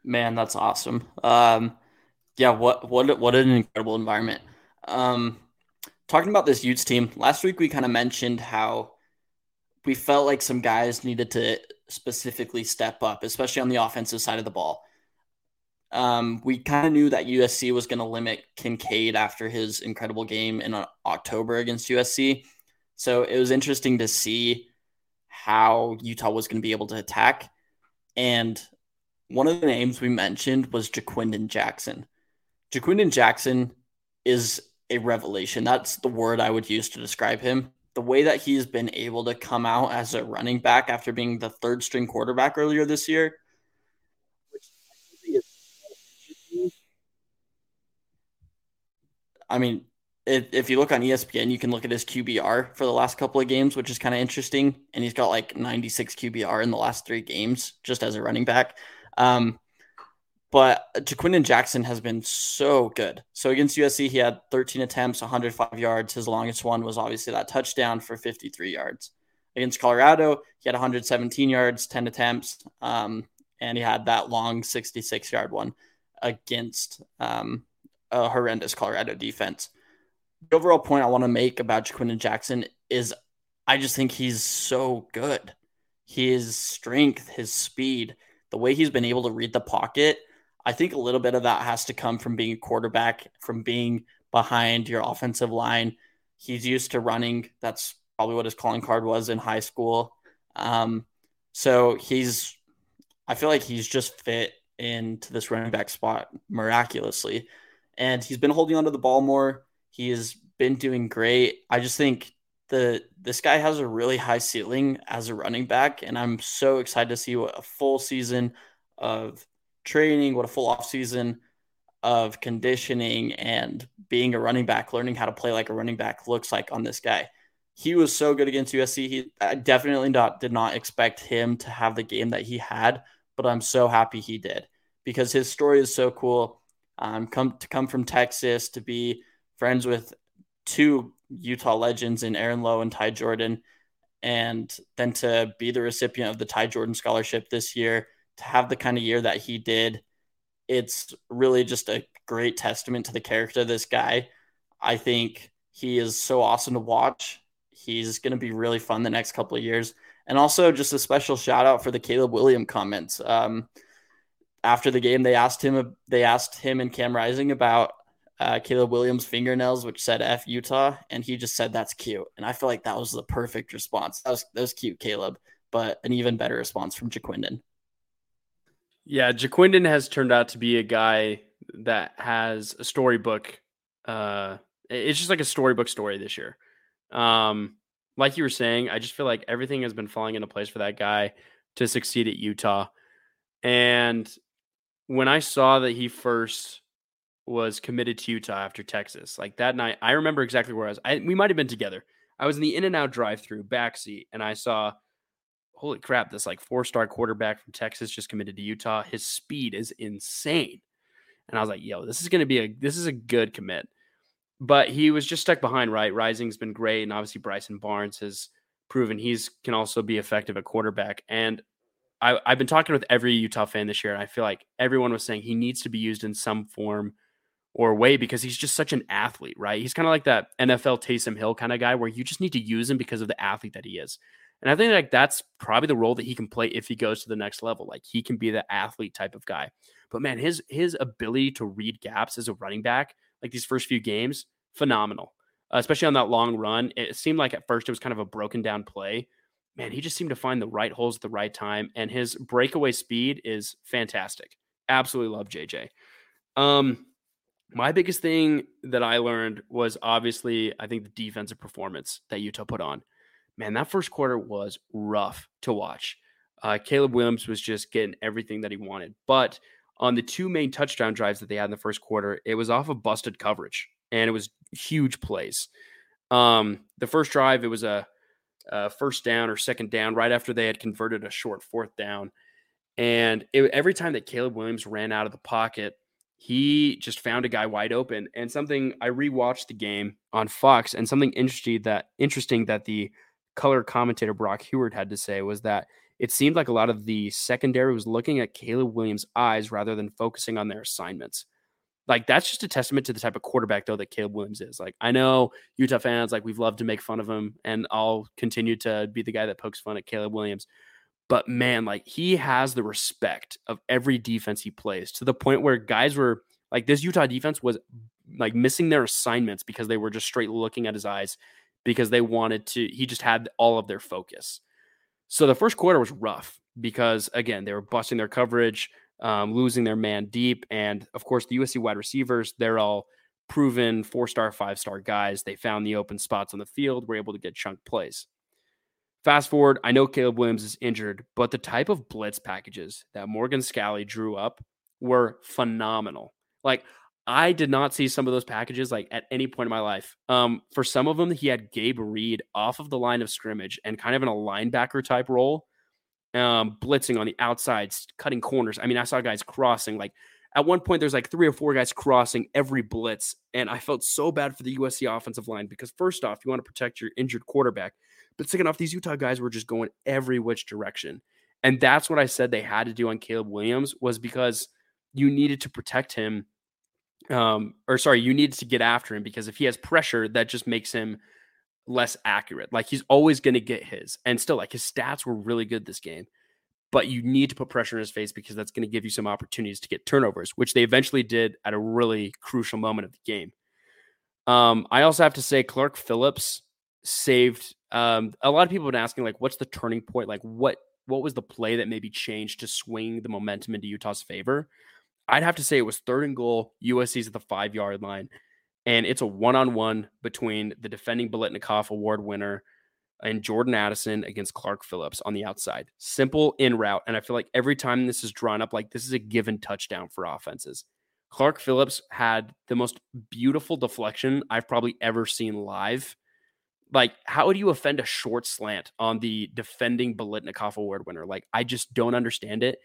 Man, that's awesome. Um, yeah, what what what an incredible environment. Um, talking about this Utes team, last week we kind of mentioned how we felt like some guys needed to specifically step up, especially on the offensive side of the ball. Um, we kind of knew that USC was going to limit Kincaid after his incredible game in uh, October against USC. So it was interesting to see how Utah was going to be able to attack. And one of the names we mentioned was Ja'Quinden Jackson. Ja'Quinden Jackson is a revelation. That's the word I would use to describe him. The way that he's been able to come out as a running back after being the third string quarterback earlier this year, I mean, if, if you look on ESPN, you can look at his QBR for the last couple of games, which is kind of interesting. And he's got like 96 QBR in the last three games just as a running back. Um, but Ja'Quinden Jackson has been so good. So against USC, he had 13 attempts, 105 yards. His longest one was obviously that touchdown for 53 yards. Against Colorado, he had 117 yards, 10 attempts, um, and he had that long 66 yard one against um, a horrendous Colorado defense. The overall point I want to make about Ja'Quinden Jackson is I just think he's so good. His strength, his speed, the way he's been able to read the pocket – I think a little bit of that has to come from being a quarterback, from being behind your offensive line. He's used to running. That's probably what his calling card was in high school. Um, so he's, I feel like he's just fit into this running back spot miraculously. And he's been holding onto the ball more. He has been doing great. I just think the this guy has a really high ceiling as a running back, and I'm so excited to see what a full season of training, what a full off season of conditioning and being a running back, learning how to play like a running back looks like on this guy. He was so good against USC. He I definitely not, did not expect him to have the game that he had, but I'm so happy he did because his story is so cool. Um, come to come from Texas to be friends with two Utah legends in Aaron Lowe and Ty Jordan, and then to be the recipient of the Ty Jordan scholarship this year to have the kind of year that he did, it's really just a great testament to the character of this guy. I think he is so awesome to watch. He's going to be really fun the next couple of years. And also, just a special shout out for the Caleb William comments. Um, after the game, they asked him. They asked him and Cam Rising about uh, Caleb Williams' fingernails, which said "F Utah," and he just said that's cute. And I feel like that was the perfect response. That was that was cute, Caleb, but an even better response from Ja'Quinden. Yeah, Ja'Quinden has turned out to be a guy that has a storybook. Uh, it's just like a storybook story this year. Um, like you were saying, I just feel like everything has been falling into place for that guy to succeed at Utah. And when I saw that he first was committed to Utah after Texas, like that night, I remember exactly where I was. I, we might have been together. I was in the In and Out drive-through backseat, and I saw, holy crap, this like four-star quarterback from Texas just committed to Utah. His speed is insane, and I was like, yo, this is going to be a this is a good commit but he was just stuck behind, right? Rising's been great. And obviously, Bryson Barnes has proven he's can also be effective at quarterback. And I, have been talking with every Utah fan this year, and I feel like everyone was saying he needs to be used in some form or way because he's just such an athlete, right? He's kind of like that NFL Taysom Hill kind of guy where you just need to use him because of the athlete that he is. And I think like that's probably the role that he can play if he goes to the next level. Like he can be the athlete type of guy. But man, his his ability to read gaps as a running back, like these first few games, phenomenal, uh, especially on that long run. It seemed like at first it was kind of a broken down play. Man, he just seemed to find the right holes at the right time, and his breakaway speed is fantastic. Absolutely love JJ. Um, my biggest thing that I learned was obviously, I think the defensive performance that Utah put on. Man, that first quarter was rough to watch. Uh, Caleb Williams was just getting everything that he wanted. But on the two main touchdown drives that they had in the first quarter, it was off of busted coverage and it was huge plays. Um, the first drive, it was a, a, first down or second down right after they had converted a short fourth down. And it, every time that Caleb Williams ran out of the pocket, he just found a guy wide open. And something I rewatched the game on Fox, and something interesting that interesting that the color commentator Brock Huard had to say was that it seemed like a lot of the secondary was looking at Caleb Williams' eyes rather than focusing on their assignments like that's just a testament to the type of quarterback though that Caleb Williams is. Like I know Utah fans like we've loved to make fun of him and I'll continue to be the guy that pokes fun at Caleb Williams. But man, like he has the respect of every defense he plays to the point where guys were like this Utah defense was like missing their assignments because they were just straight looking at his eyes because they wanted to he just had all of their focus. So the first quarter was rough because again, they were busting their coverage um, losing their man deep. And of course, the USC wide receivers, they're all proven four star, five star guys. They found the open spots on the field, were able to get chunk plays. Fast forward, I know Caleb Williams is injured, but the type of blitz packages that Morgan Scalley drew up were phenomenal. Like, I did not see some of those packages like at any point in my life. Um, for some of them, he had Gabe Reed off of the line of scrimmage and kind of in a linebacker type role um, blitzing on the outsides, cutting corners. I mean, I saw guys crossing. Like at one point, there's like three or four guys crossing every blitz, and I felt so bad for the USC offensive line because first off, you want to protect your injured quarterback, but second off, these Utah guys were just going every which direction, and that's what I said they had to do on Caleb Williams was because you needed to protect him. Um, or sorry, you need to get after him because if he has pressure, that just makes him less accurate. Like he's always going to get his. And still, like his stats were really good this game. But you need to put pressure in his face because that's going to give you some opportunities to get turnovers, which they eventually did at a really crucial moment of the game. Um, I also have to say, Clark Phillips saved. Um, a lot of people have been asking, like, what's the turning point? Like, what what was the play that maybe changed to swing the momentum into Utah's favor? I'd have to say it was third and goal. USC's at the five yard line and it's a one-on-one between the defending Biletnikoff Award winner and Jordan Addison against Clark Phillips on the outside. Simple in route, and I feel like every time this is drawn up, like this is a given touchdown for offenses. Clark Phillips had the most beautiful deflection I've probably ever seen live. Like, how do you offend a short slant on the defending Biletnikoff Award winner? Like, I just don't understand it.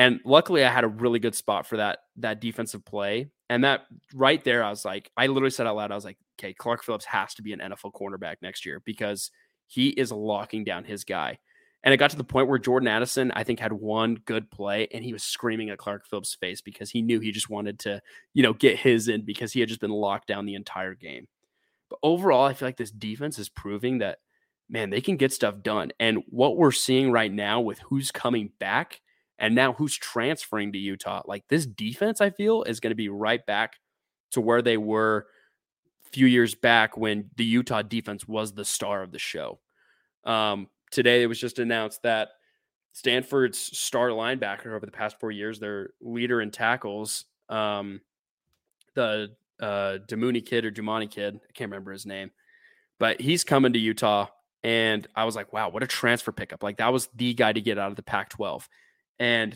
And luckily, I had a really good spot for that that defensive play. And that right there, I was like, I literally said out loud, I was like, okay, Clark Phillips has to be an NFL cornerback next year because he is locking down his guy. And it got to the point where Jordan Addison, I think, had one good play and he was screaming at Clark Phillips' face because he knew he just wanted to, you know, get his in because he had just been locked down the entire game. But overall, I feel like this defense is proving that, man, they can get stuff done. And what we're seeing right now with who's coming back and now who's transferring to Utah, like this defense, I feel is going to be right back to where they were a few years back when the Utah defense was the star of the show. Um, today it was just announced that Stanford's star linebacker over the past four years, their leader in tackles, um, the uh, Damuni kid or Jumani kid, I can't remember his name, but he's coming to Utah. And I was like, wow, what a transfer pickup. Like that was the guy to get out of the Pac 12. And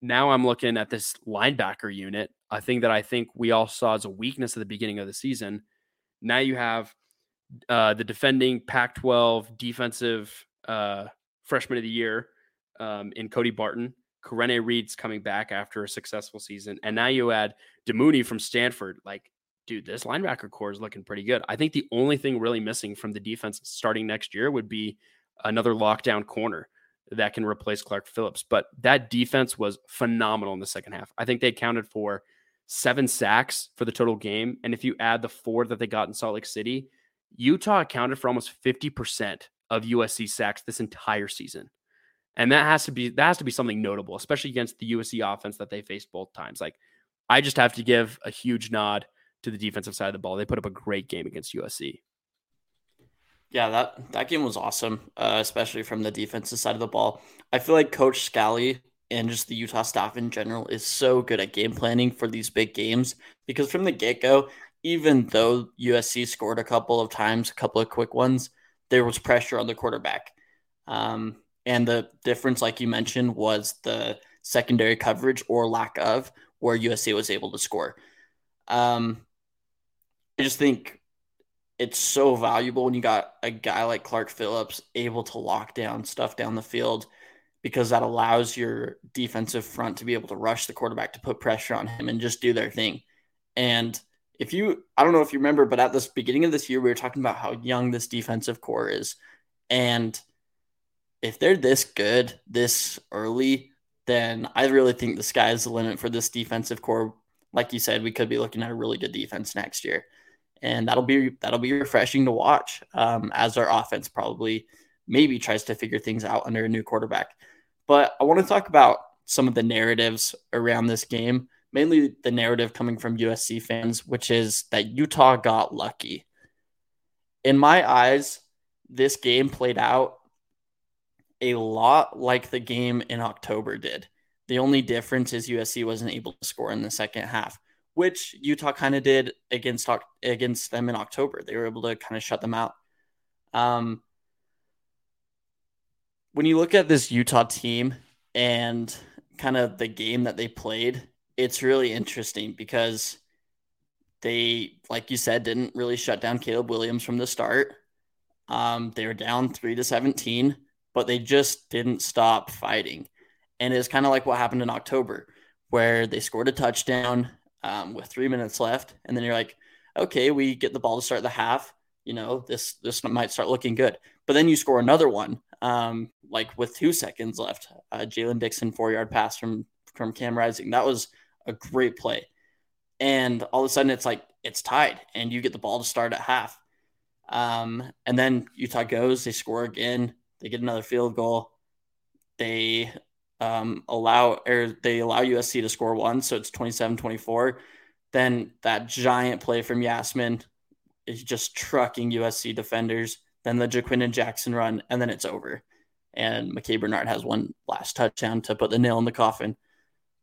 now I'm looking at this linebacker unit, a thing that I think we all saw as a weakness at the beginning of the season. Now you have uh, the defending Pac 12 defensive uh, freshman of the year um, in Cody Barton. Karene Reed's coming back after a successful season. And now you add Damuni from Stanford. Like, dude, this linebacker corps is looking pretty good. I think the only thing really missing from the defense starting next year would be another lockdown corner that can replace Clark Phillips. But that defense was phenomenal in the second half. I think they accounted for seven sacks for the total game. And if you add the four that they got in Salt Lake City, Utah accounted for almost 50% of USC sacks this entire season. And that has to be that has to be something notable, especially against the USC offense that they faced both times. Like I just have to give a huge nod to the defensive side of the ball. They put up a great game against USC. Yeah, that that game was awesome, uh, especially from the defensive side of the ball. I feel like Coach Scalley and just the Utah staff in general is so good at game planning for these big games because from the get go, even though USC scored a couple of times, a couple of quick ones, there was pressure on the quarterback. Um, and the difference, like you mentioned, was the secondary coverage or lack of, where USC was able to score. Um, I just think it's so valuable when you got a guy like Clark Phillips able to lock down stuff down the field because that allows your defensive front to be able to rush the quarterback to put pressure on him and just do their thing. And if you, I don't know if you remember, but at this beginning of this year, we were talking about how young this defensive corps is. And if they're this good this early, then I really think the sky is the limit for this defensive corps. Like you said, we could be looking at a really good defense next year. And that'll be that'll be refreshing to watch um, as our offense probably maybe tries to figure things out under a new quarterback. But I want to talk about some of the narratives around this game mainly the narrative coming from USC fans, which is that Utah got lucky. In my eyes, this game played out a lot like the game in October did. The only difference is USC wasn't able to score in the second half, which Utah kind of did against against them in October. They were able to kind of shut them out. Um, when you look at this Utah team and kind of the game that they played, it's really interesting because they, like you said, didn't really shut down Caleb Williams from the start. Um, they were down three to 17, but they just didn't stop fighting. And it's kind of like what happened in October, where they scored a touchdown um, with three minutes left. And then you're like, okay, we get the ball to start the half. You know, this this might start looking good. But then you score another one, um, like with two seconds left. Uh, Jaylen Dixon four yard pass from from Cam Rising. That was a great play. And all of a sudden it's like it's tied and you get the ball to start at half. Um, and then Utah goes, they score again, they get another field goal. They um, allow or they allow USC to score one, so it's 27-24. Then that giant play from Yassmin is just trucking USC defenders. Then the Ja'Quinden Jackson run, and then it's over. And Micah Bernard has one last touchdown to put the nail in the coffin.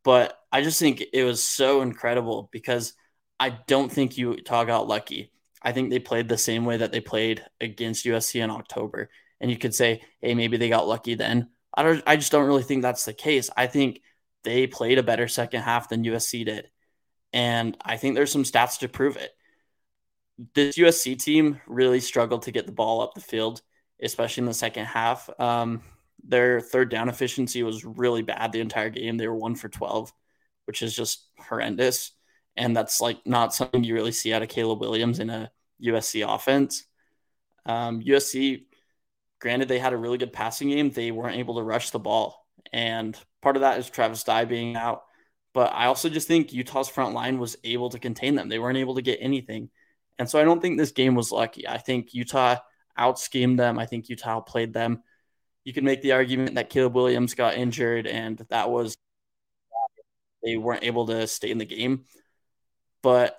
But I just think it was so incredible because I don't think Utah got lucky. I think they played the same way that they played against USC in October. And you could say, hey, maybe they got lucky then. I don't I just don't really think that's the case. I think they played a better second half than USC did. And I think there's some stats to prove it. This USC team really struggled to get the ball up the field, especially in the second half. Um, their third down efficiency was really bad the entire game. They were one for 12, which is just horrendous. And that's like not something you really see out of Caleb Williams in a USC offense. Um, USC granted, they had a really good passing game. They weren't able to rush the ball. And part of that is Travis Dye being out. But I also just think Utah's front line was able to contain them. They weren't able to get anything. And so I don't think this game was lucky. I think Utah out schemed them. I think Utah played them. You can make the argument that Caleb Williams got injured and that was they weren't able to stay in the game. But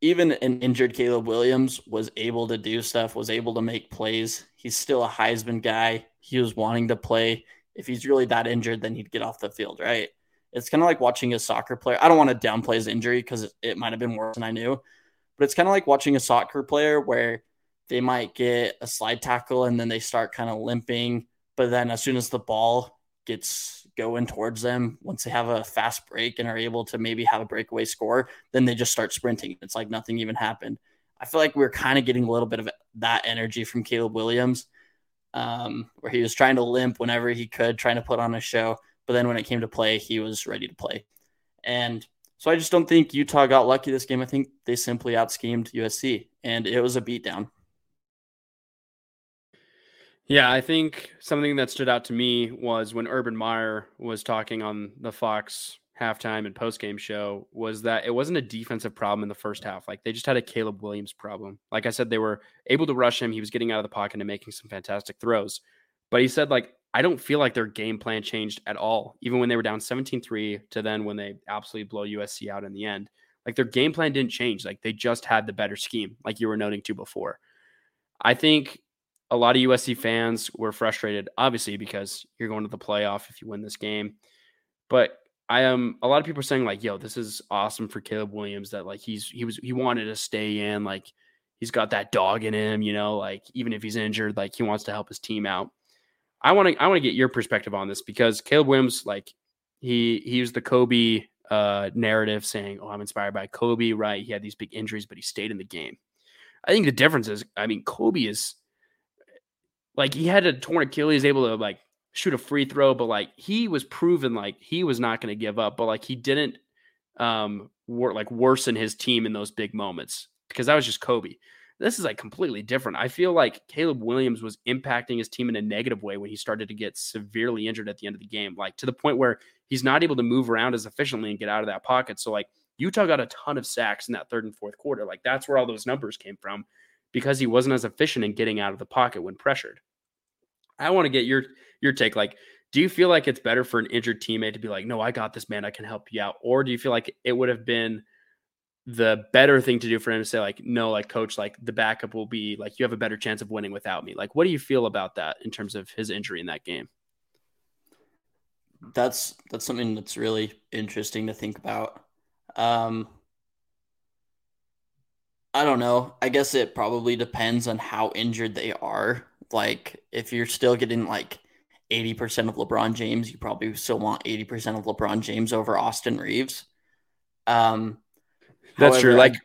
even an injured Caleb Williams was able to do stuff, was able to make plays. He's still a Heisman guy. He was wanting to play. If he's really that injured, then he'd get off the field, right? It's kind of like watching a soccer player. I don't want to downplay his injury because it, might have been worse than I knew, but it's kind of like watching a soccer player where they might get a slide tackle and then they start kind of limping. But then as soon as the ball gets going towards them, once they have a fast break and are able to maybe have a breakaway score, then they just start sprinting. It's like nothing even happened. I feel like we are kind of getting a little bit of that energy from Caleb Williams, um, where he was trying to limp whenever he could, trying to put on a show. But then when it came to play, he was ready to play. And so I just don't think Utah got lucky this game. I think they simply out schemed USC, and it was a beatdown. Yeah, I think something that stood out to me was when Urban Meyer was talking on the Fox halftime and postgame show was that it wasn't a defensive problem in the first half. Like they just had a Caleb Williams problem. Like I said, they were able to rush him. He was getting out of the pocket and making some fantastic throws. But he said, like, I don't feel like their game plan changed at all, even when they were down 17 3 to then when they absolutely blow USC out in the end. Like their game plan didn't change. Like they just had the better scheme, like you were noting to before. I think a lot of USC fans were frustrated, obviously, because you're going to the playoff if you win this game. But I am a lot of people are saying like, "Yo, this is awesome for Caleb Williams that like he's he was he wanted to stay in, like he's got that dog in him, you know, like even if he's injured, like he wants to help his team out." I want to I want to get your perspective on this because Caleb Williams, like he he used the Kobe uh, narrative saying, "Oh, I'm inspired by Kobe." Right? He had these big injuries, but he stayed in the game. I think the difference is, I mean, Kobe is like he had a torn Achilles, able to like shoot a free throw, but like he was proven like he was not going to give up, but like he didn't um wor- like worsen his team in those big moments because that was just Kobe. This is like completely different. I feel like Caleb Williams was impacting his team in a negative way when he started to get severely injured at the end of the game, like to the point where he's not able to move around as efficiently and get out of that pocket. So like Utah got a ton of sacks in that third and fourth quarter. Like that's where all those numbers came from because he wasn't as efficient in getting out of the pocket when pressured. I want to get your your take. Like, do you feel like it's better for an injured teammate to be like, "No, I got this, man. I can help you out," or do you feel like it would have been the better thing to do for him to say, like, "No, like, coach, like the backup will be like you have a better chance of winning without me." Like, what do you feel about that in terms of his injury in that game? That's that's something that's really interesting to think about. Um, I don't know. I guess it probably depends on how injured they are. Like if you're still getting like 80% of LeBron James, you probably still want 80% of LeBron James over Austin Reaves. Um That's however, true. Like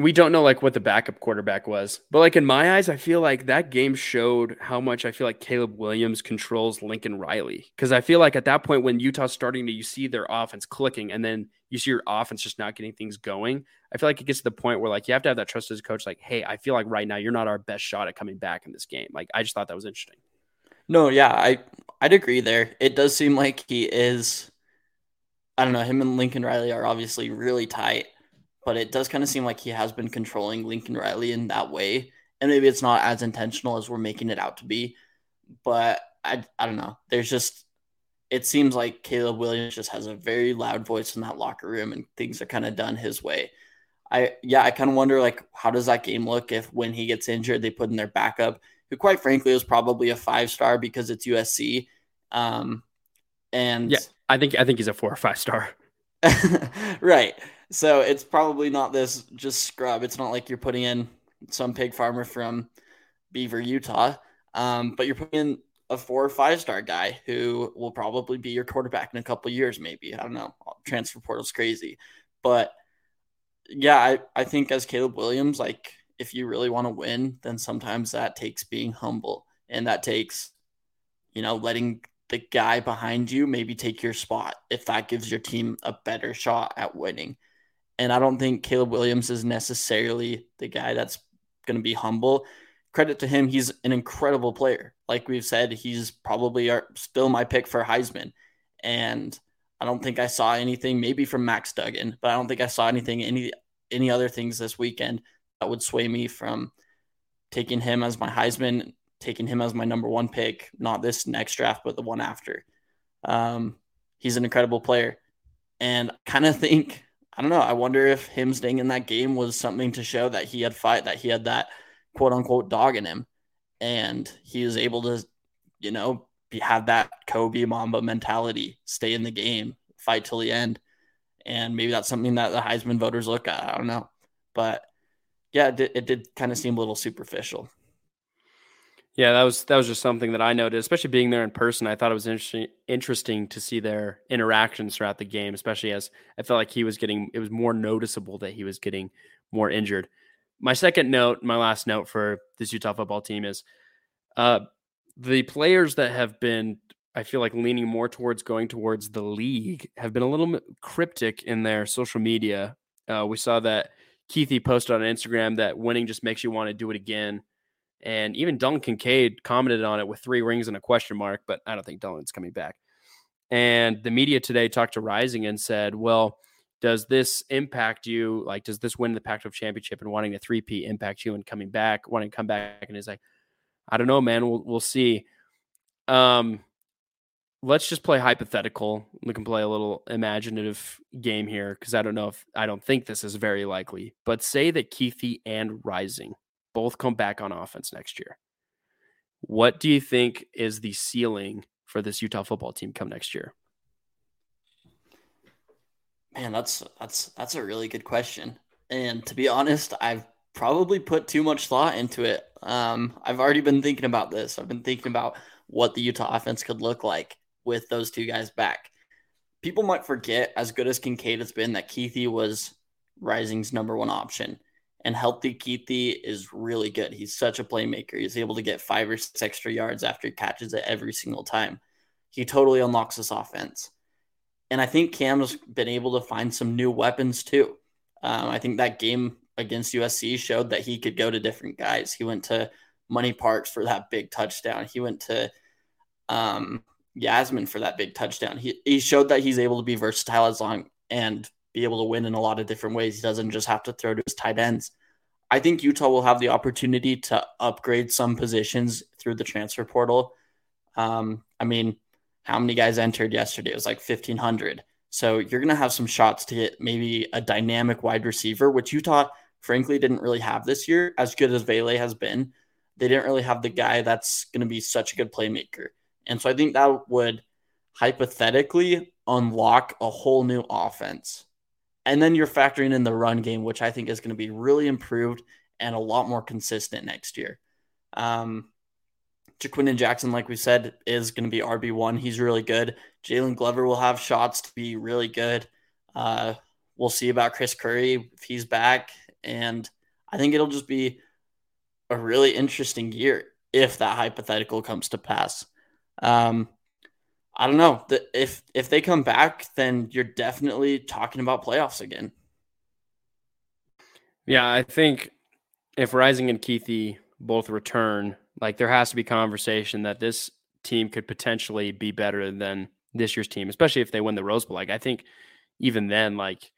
we don't know like what the backup quarterback was. But like in my eyes, I feel like that game showed how much I feel like Caleb Williams controls Lincoln Riley. Cause I feel like at that point when Utah's starting to you see their offense clicking and then you see your offense just not getting things going. I feel like it gets to the point where like you have to have that trust as a coach, like, hey, I feel like right now you're not our best shot at coming back in this game. Like I just thought that was interesting. No, yeah, I I'd agree there. It does seem like he is I don't know, him and Lincoln Riley are obviously really tight but it does kind of seem like he has been controlling Lincoln Riley in that way. And maybe it's not as intentional as we're making it out to be. But I, I don't know. There's just, it seems like Caleb Williams just has a very loud voice in that locker room and things are kind of done his way. I, yeah, I kind of wonder, like, how does that game look if when he gets injured, they put in their backup, who quite frankly is probably a five star because it's USC. Um, and yeah, I think, I think he's a four or five star. right. So it's probably not this just scrub. It's not like you're putting in some pig farmer from Beaver, Utah, um, but you're putting in a four or five star guy who will probably be your quarterback in a couple years, maybe. I don't know. Transfer portal's crazy. But yeah, I, I think as Caleb Williams, like if you really want to win, then sometimes that takes being humble and that takes, you know, letting the guy behind you maybe take your spot if that gives your team a better shot at winning. And I don't think Caleb Williams is necessarily the guy that's going to be humble. credit to him, he's an incredible player. Like we've said, he's probably our, still my pick for Heisman. And I don't think I saw anything, maybe from Max Duggan, but I don't think I saw anything, any any other things this weekend that would sway me from taking him as my Heisman, taking him as my number one pick, not this next draft, but the one after. Um, he's an incredible player. And kind of think, I don't know, I wonder if him staying in that game was something to show that he had fight, that he had that quote unquote dog in him. And he was able to, you know, be, have that Kobe Mamba mentality, stay in the game, fight till the end. And maybe that's something that the Heisman voters look at. I don't know. But yeah, it did, it did kind of seem a little superficial. Yeah, that was that was just something that I noted, especially being there in person. I thought it was interesting interesting to see their interactions throughout the game, especially as I felt like he was getting it was more noticeable that he was getting more injured. My second note, my last note for this Utah football team is uh the players that have been I feel like leaning more towards going towards the league have been a little cryptic in their social media. Uh, we saw that Kuithe posted on Instagram that winning just makes you want to do it again. And even Dalton Kincaid commented on it with three rings and a question mark, but I don't think Dalton's coming back. And the media today talked to Rising and said, well, does this impact you? Like, does this win the Pac 12 championship and wanting a 3P impact you and coming back, wanting to come back? And he's like, I don't know, man. We'll, we'll see. Um, let's just play hypothetical. We can play a little imaginative game here because I don't know if I don't think this is very likely. But say that Kuithe and Rising both come back on offense next year. What do you think is the ceiling for this Utah football team come next year? Man, that's that's that's a really good question. And to be honest, I've probably put too much thought into it. Um, I've already been thinking about this. I've been thinking about what the Utah offense could look like with those two guys back. People might forget, as good as Kincaid has been, that Kuithe was Rising's number one option. And healthy Kuithe is really good. He's such a playmaker. He's able to get five or six extra yards after he catches it every single time. He totally unlocks this offense. And I think Cam's been able to find some new weapons too. Um, I think that game against USC showed that he could go to different guys. He went to Money Parks for that big touchdown. He went to um, Yassmin for that big touchdown. He, he showed that he's able to be versatile as long and be able to win in a lot of different ways. He doesn't just have to throw to his tight ends. I think Utah will have the opportunity to upgrade some positions through the transfer portal. Um, I mean, how many guys entered yesterday? It was like 1,500. So you're going to have some shots to get maybe a dynamic wide receiver, which Utah, frankly, didn't really have this year. As good as Vele has been, they didn't really have the guy that's going to be such a good playmaker. And so I think that would hypothetically unlock a whole new offense. And then you're factoring in the run game, which I think is going to be really improved and a lot more consistent next year. Um, Ja'Quinden Jackson, like we said, is going to be RB1. He's really good. Jaylon Glover will have shots to be really good. Uh, we'll see about Chris Curry if he's back. And I think it'll just be a really interesting year if that hypothetical comes to pass. Um, I don't know. If if they come back, then you're definitely talking about playoffs again. Yeah, I think if Rising and Kuithe both return, like there has to be conversation that this team could potentially be better than this year's team, especially if they win the Rose Bowl. Like I think even then, like,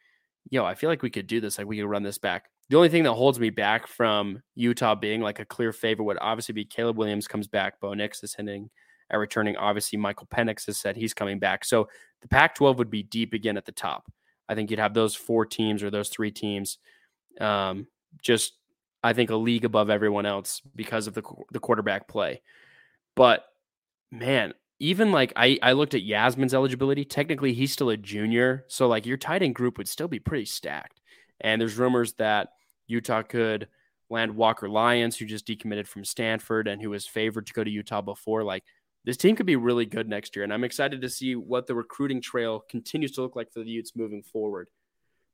yo, I feel like we could do this. Like we could run this back. The only thing that holds me back from Utah being like a clear favorite would obviously be Caleb Williams comes back, Bo Nix is hitting at returning. Obviously, Michael Penix has said he's coming back. So the Pac 12 would be deep again at the top. I think you'd have those four teams or those three teams um, just, I think, a league above everyone else because of the, the quarterback play. But man, even like I, I looked at Yassmin's eligibility. Technically, he's still a junior. So, like, your tight end group would still be pretty stacked. And there's rumors that Utah could land Walker Lyons, who just decommitted from Stanford and who was favored to go to Utah before. Like, this team could be really good next year. And I'm excited to see what the recruiting trail continues to look like for the Utes moving forward.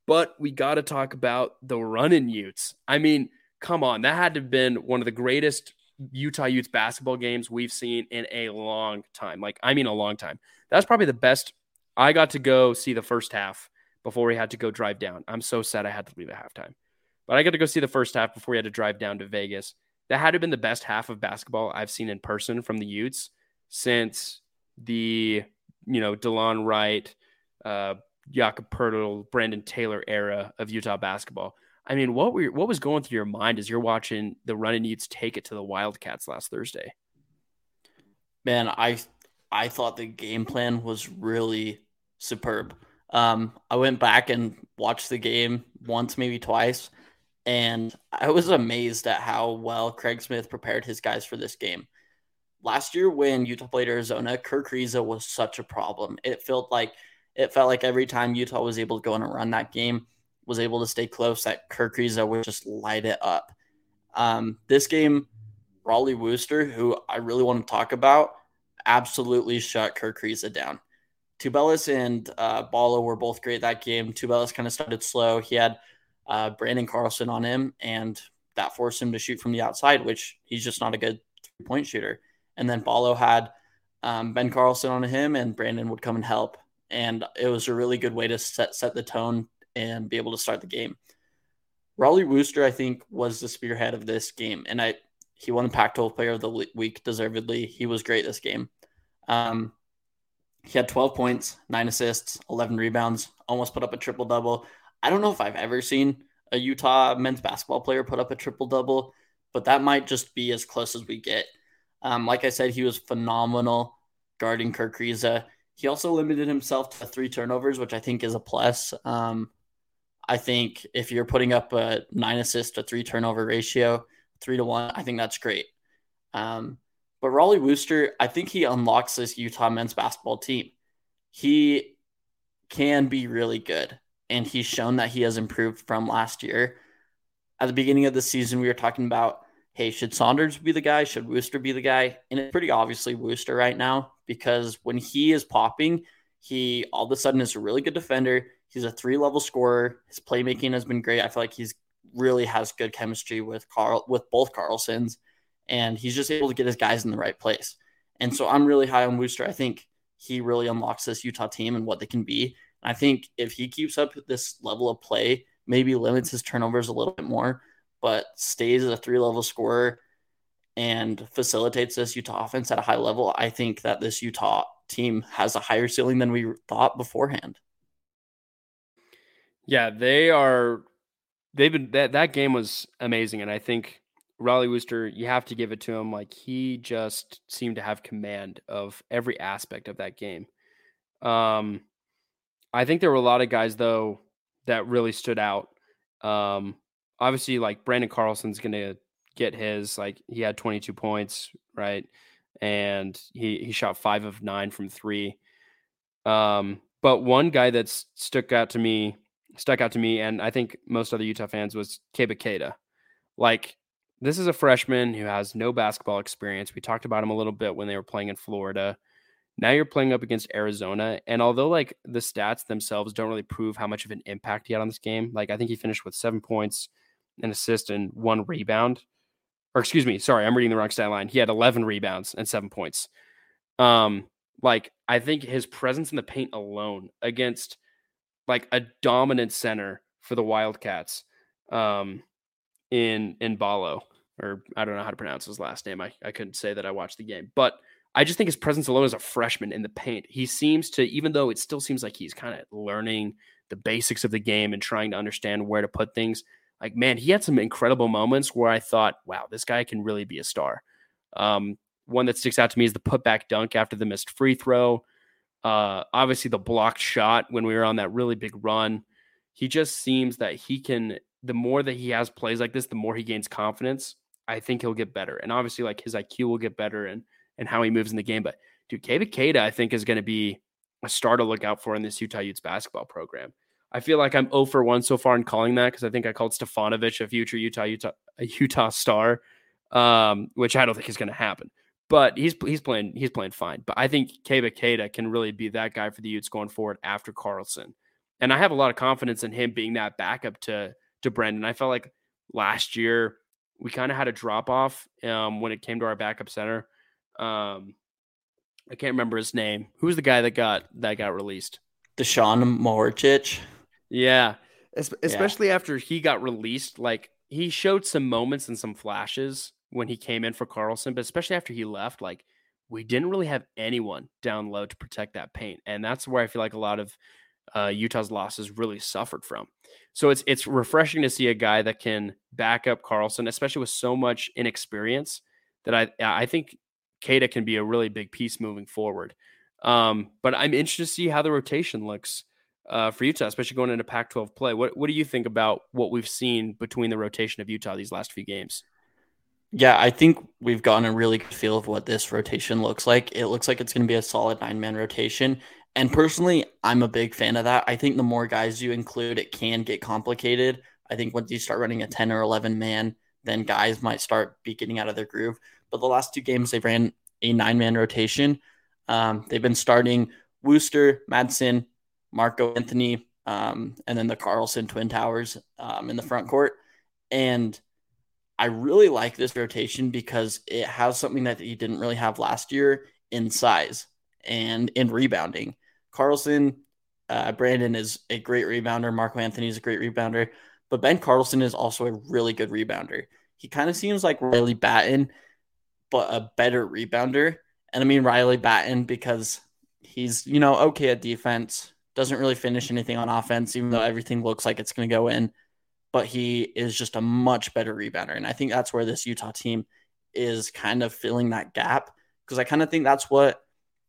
But we got to talk about the running Utes. I mean, come on. That had to have been one of the greatest Utah Utes basketball games we've seen in a long time. Like, I mean, a long time. That's probably the best. I got to go see the first half before we had to go drive down. I'm so sad I had to leave at halftime. But I got to go see the first half before we had to drive down to Vegas. that had to have been the best half of basketball I've seen in person from the Utes since the you know Delon Wright, uh, Jakob Poeltl, Brandon Taylor era of Utah basketball. I mean, what were what was going through your mind as you're watching the running Utes take it to the Wildcats last Thursday? Man, I I thought the game plan was really superb. Um, I went back and watched the game once, maybe twice, and I was amazed at how well Craig Smith prepared his guys for this game. Last year, when Utah played Arizona, Kerr Kriisa was such a problem. It felt like it felt like every time Utah was able to go on a run that game, was able to stay close, that Kerr Kriisa would just light it up. Um, this game, Rollie Worster, who I really want to talk about, absolutely shut Kerr Kriisa down. Tubelis and uh, Ballo were both great that game. Tubelis kind of started slow. He had uh, Branden Carlson on him, and that forced him to shoot from the outside, which he's just not a good three point shooter. And then Ballo had um, Ben Carlson on him, and Branden would come and help. And it was a really good way to set set the tone and be able to start the game. Rollie Worster, I think, was the spearhead of this game, and I he won the Pac-12 Player of the Week deservedly. He was great this game. Um, he had 12 points, nine assists, 11 rebounds, almost put up a triple double. I don't know if I've ever seen a Utah men's basketball player put up a triple double, but that might just be as close as we get. Um, like I said, he was phenomenal guarding Kerr Kriisa. He also limited himself to three turnovers, which I think is a plus. Um, I think if you're putting up a nine assist to three turnover ratio, three to one, I think that's great. Um, but Rollie Worster, I think he unlocks this Utah men's basketball team. He can be really good, and he's shown that he has improved from last year. At the beginning of the season, we were talking about, hey, should Saunders be the guy? Should Worster be the guy? And it's pretty obviously Worster right now because when he is popping, he all of a sudden is a really good defender. He's a three level scorer. His playmaking has been great. I feel like he's really has good chemistry with Carl with both Carlsons and he's just able to get his guys in the right place. And so I'm really high on Worster. I think he really unlocks this Utah team and what they can be. And I think if he keeps up this level of play, maybe limits his turnovers a little bit more, but stays as a three level scorer and facilitates this Utah offense at a high level, I think that this Utah team has a higher ceiling than we thought beforehand. Yeah, they are. They've been that that game was amazing, and I think Rollie Worster, you have to give it to him. Like he just seemed to have command of every aspect of that game. Um, I think there were a lot of guys though that really stood out. Um, obviously, like Branden Carlson's going to get his. Like he had 22 points, right, and he he shot five of nine from three. Um, but one guy that's stuck out to me, stuck out to me, and I think most other Utah fans was Keba Keita. Like this is a freshman who has no basketball experience. We talked about him a little bit when they were playing in Florida. Now you're playing up against Arizona. And although like the stats themselves don't really prove how much of an impact he had on this game, like I think he finished with seven points, an assist, and one rebound. Or excuse me, sorry, I'm reading the wrong stat line. He had 11 rebounds and seven points. Um, like I think his presence in the paint alone against like a dominant center for the Wildcats. Um, in in Ballo or I don't know how to pronounce his last name. I, I couldn't say that I watched the game, but I just think his presence alone as a freshman in the paint, he seems to, even though it still seems like he's kind of learning the basics of the game and trying to understand where to put things. Like, man, he had some incredible moments where I thought, wow, this guy can really be a star. Um, one that sticks out to me is the putback dunk after the missed free throw. Uh, obviously, the blocked shot when we were on that really big run. He just seems that he can the more that he has plays like this, the more he gains confidence. I think he'll get better. And obviously, like his IQ will get better and and how he moves in the game. But dude, Keba Keita, I think, is going to be a star to look out for in this Utah Utes basketball program. I feel like I'm 0 for 1 so far in calling that because I think I called Stefanovic a future Utah Utah Utah star, um, which I don't think is going to happen. But he's he's playing he's playing fine. But I think Keba Keita can really be that guy for the Utes going forward after Carlson. And I have a lot of confidence in him being that backup to to Branden. I felt like last year we kind of had a drop off um, when it came to our backup center. Um, I can't remember his name. Who's the guy that got that got released? Dusan Mahorcic. Yeah, es- especially yeah. after he got released. Like he showed some moments and some flashes when he came in for Carlson, but especially after he left, like we didn't really have anyone down low to protect that paint. And that's where I feel like a lot of uh, Utah's losses really suffered from. So it's it's refreshing to see a guy that can back up Carlson, especially with so much inexperience. That I I think Keita can be a really big piece moving forward. Um, but I'm interested to see how the rotation looks uh, for Utah, especially going into Pac-12 play. What what do you think about what we've seen between the rotation of Utah these last few games? Yeah, I think we've gotten a really good feel of what this rotation looks like. It looks like it's going to be a solid nine man rotation. And personally, I'm a big fan of that. I think the more guys you include, it can get complicated. I think once you start running a 10 or 11 man, then guys might start be getting out of their groove. But the last two games, they ran a nine man rotation. Um, they've been starting Worster, Madsen, Marco Anthony, um, and then the Carlson Twin Towers um, in the front court. And I really like this rotation because it has something that he didn't really have last year in size and in rebounding. Carlson, uh, Branden is a great rebounder. Marco Anthony is a great rebounder, but Ben Carlson is also a really good rebounder. He kind of seems like Riley Battin, but a better rebounder. And I mean Riley Battin because he's, you know, okay at defense, doesn't really finish anything on offense, even though everything looks like it's going to go in. But he is just a much better rebounder. And I think that's where this Utah team is kind of filling that gap because I kind of think that's what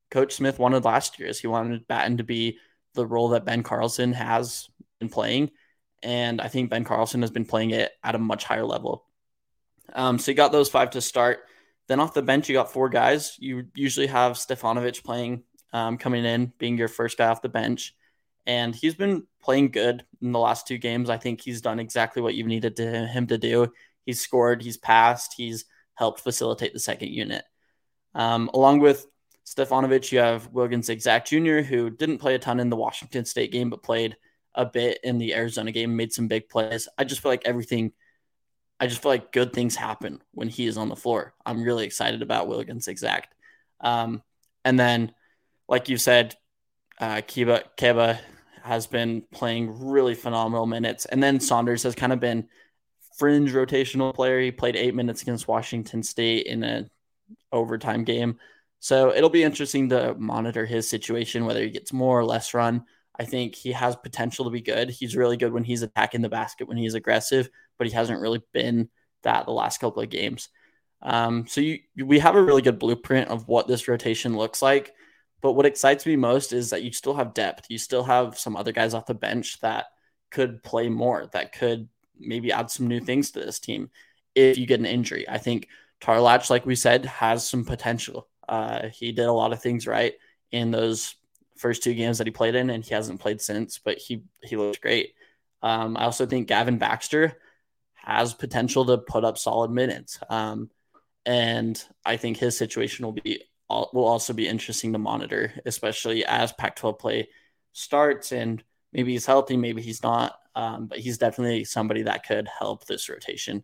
Coach Smith wanted last year is he wanted Battin to be the role that Ben Carlson has been playing. And I think Ben Carlson has been playing it at a much higher level. Um, so you got those five to start. Then off the bench, you got four guys. You usually have Stefanovic playing, um, coming in, being your first guy off the bench. And he's been playing good in the last two games. I think he's done exactly what you've needed to him to do. He's scored, he's passed, he's helped facilitate the second unit. Um, along with Stefanovic, you have Wilguens Zigzag Jr., who didn't play a ton in the Washington State game, but played a bit in the Arizona game, made some big plays. I just feel like everything, I just feel like good things happen when he is on the floor. I'm really excited about Wilguens Zigzag. Um, and then, like you said, uh, Kiba, Keba has been playing really phenomenal minutes. And then Saunders has kind of been fringe rotational player. He played eight minutes against Washington State in an overtime game. So it'll be interesting to monitor his situation, whether he gets more or less run. I think he has potential to be good. He's really good when he's attacking the basket, when he's aggressive, but he hasn't really been that the last couple of games. Um, so you, we have a really good blueprint of what this rotation looks like. But what excites me most is that you still have depth. You still have some other guys off the bench that could play more, that could maybe add some new things to this team if you get an injury. I think Tarlac, like we said, has some potential. Uh, he did a lot of things right in those first two games that he played in, and he hasn't played since. But he he looked great. Um, I also think Gavin Baxter has potential to put up solid minutes, um, and I think his situation will be will also be interesting to monitor, especially as Pac-12 play starts and maybe he's healthy, maybe he's not, um, but he's definitely somebody that could help this rotation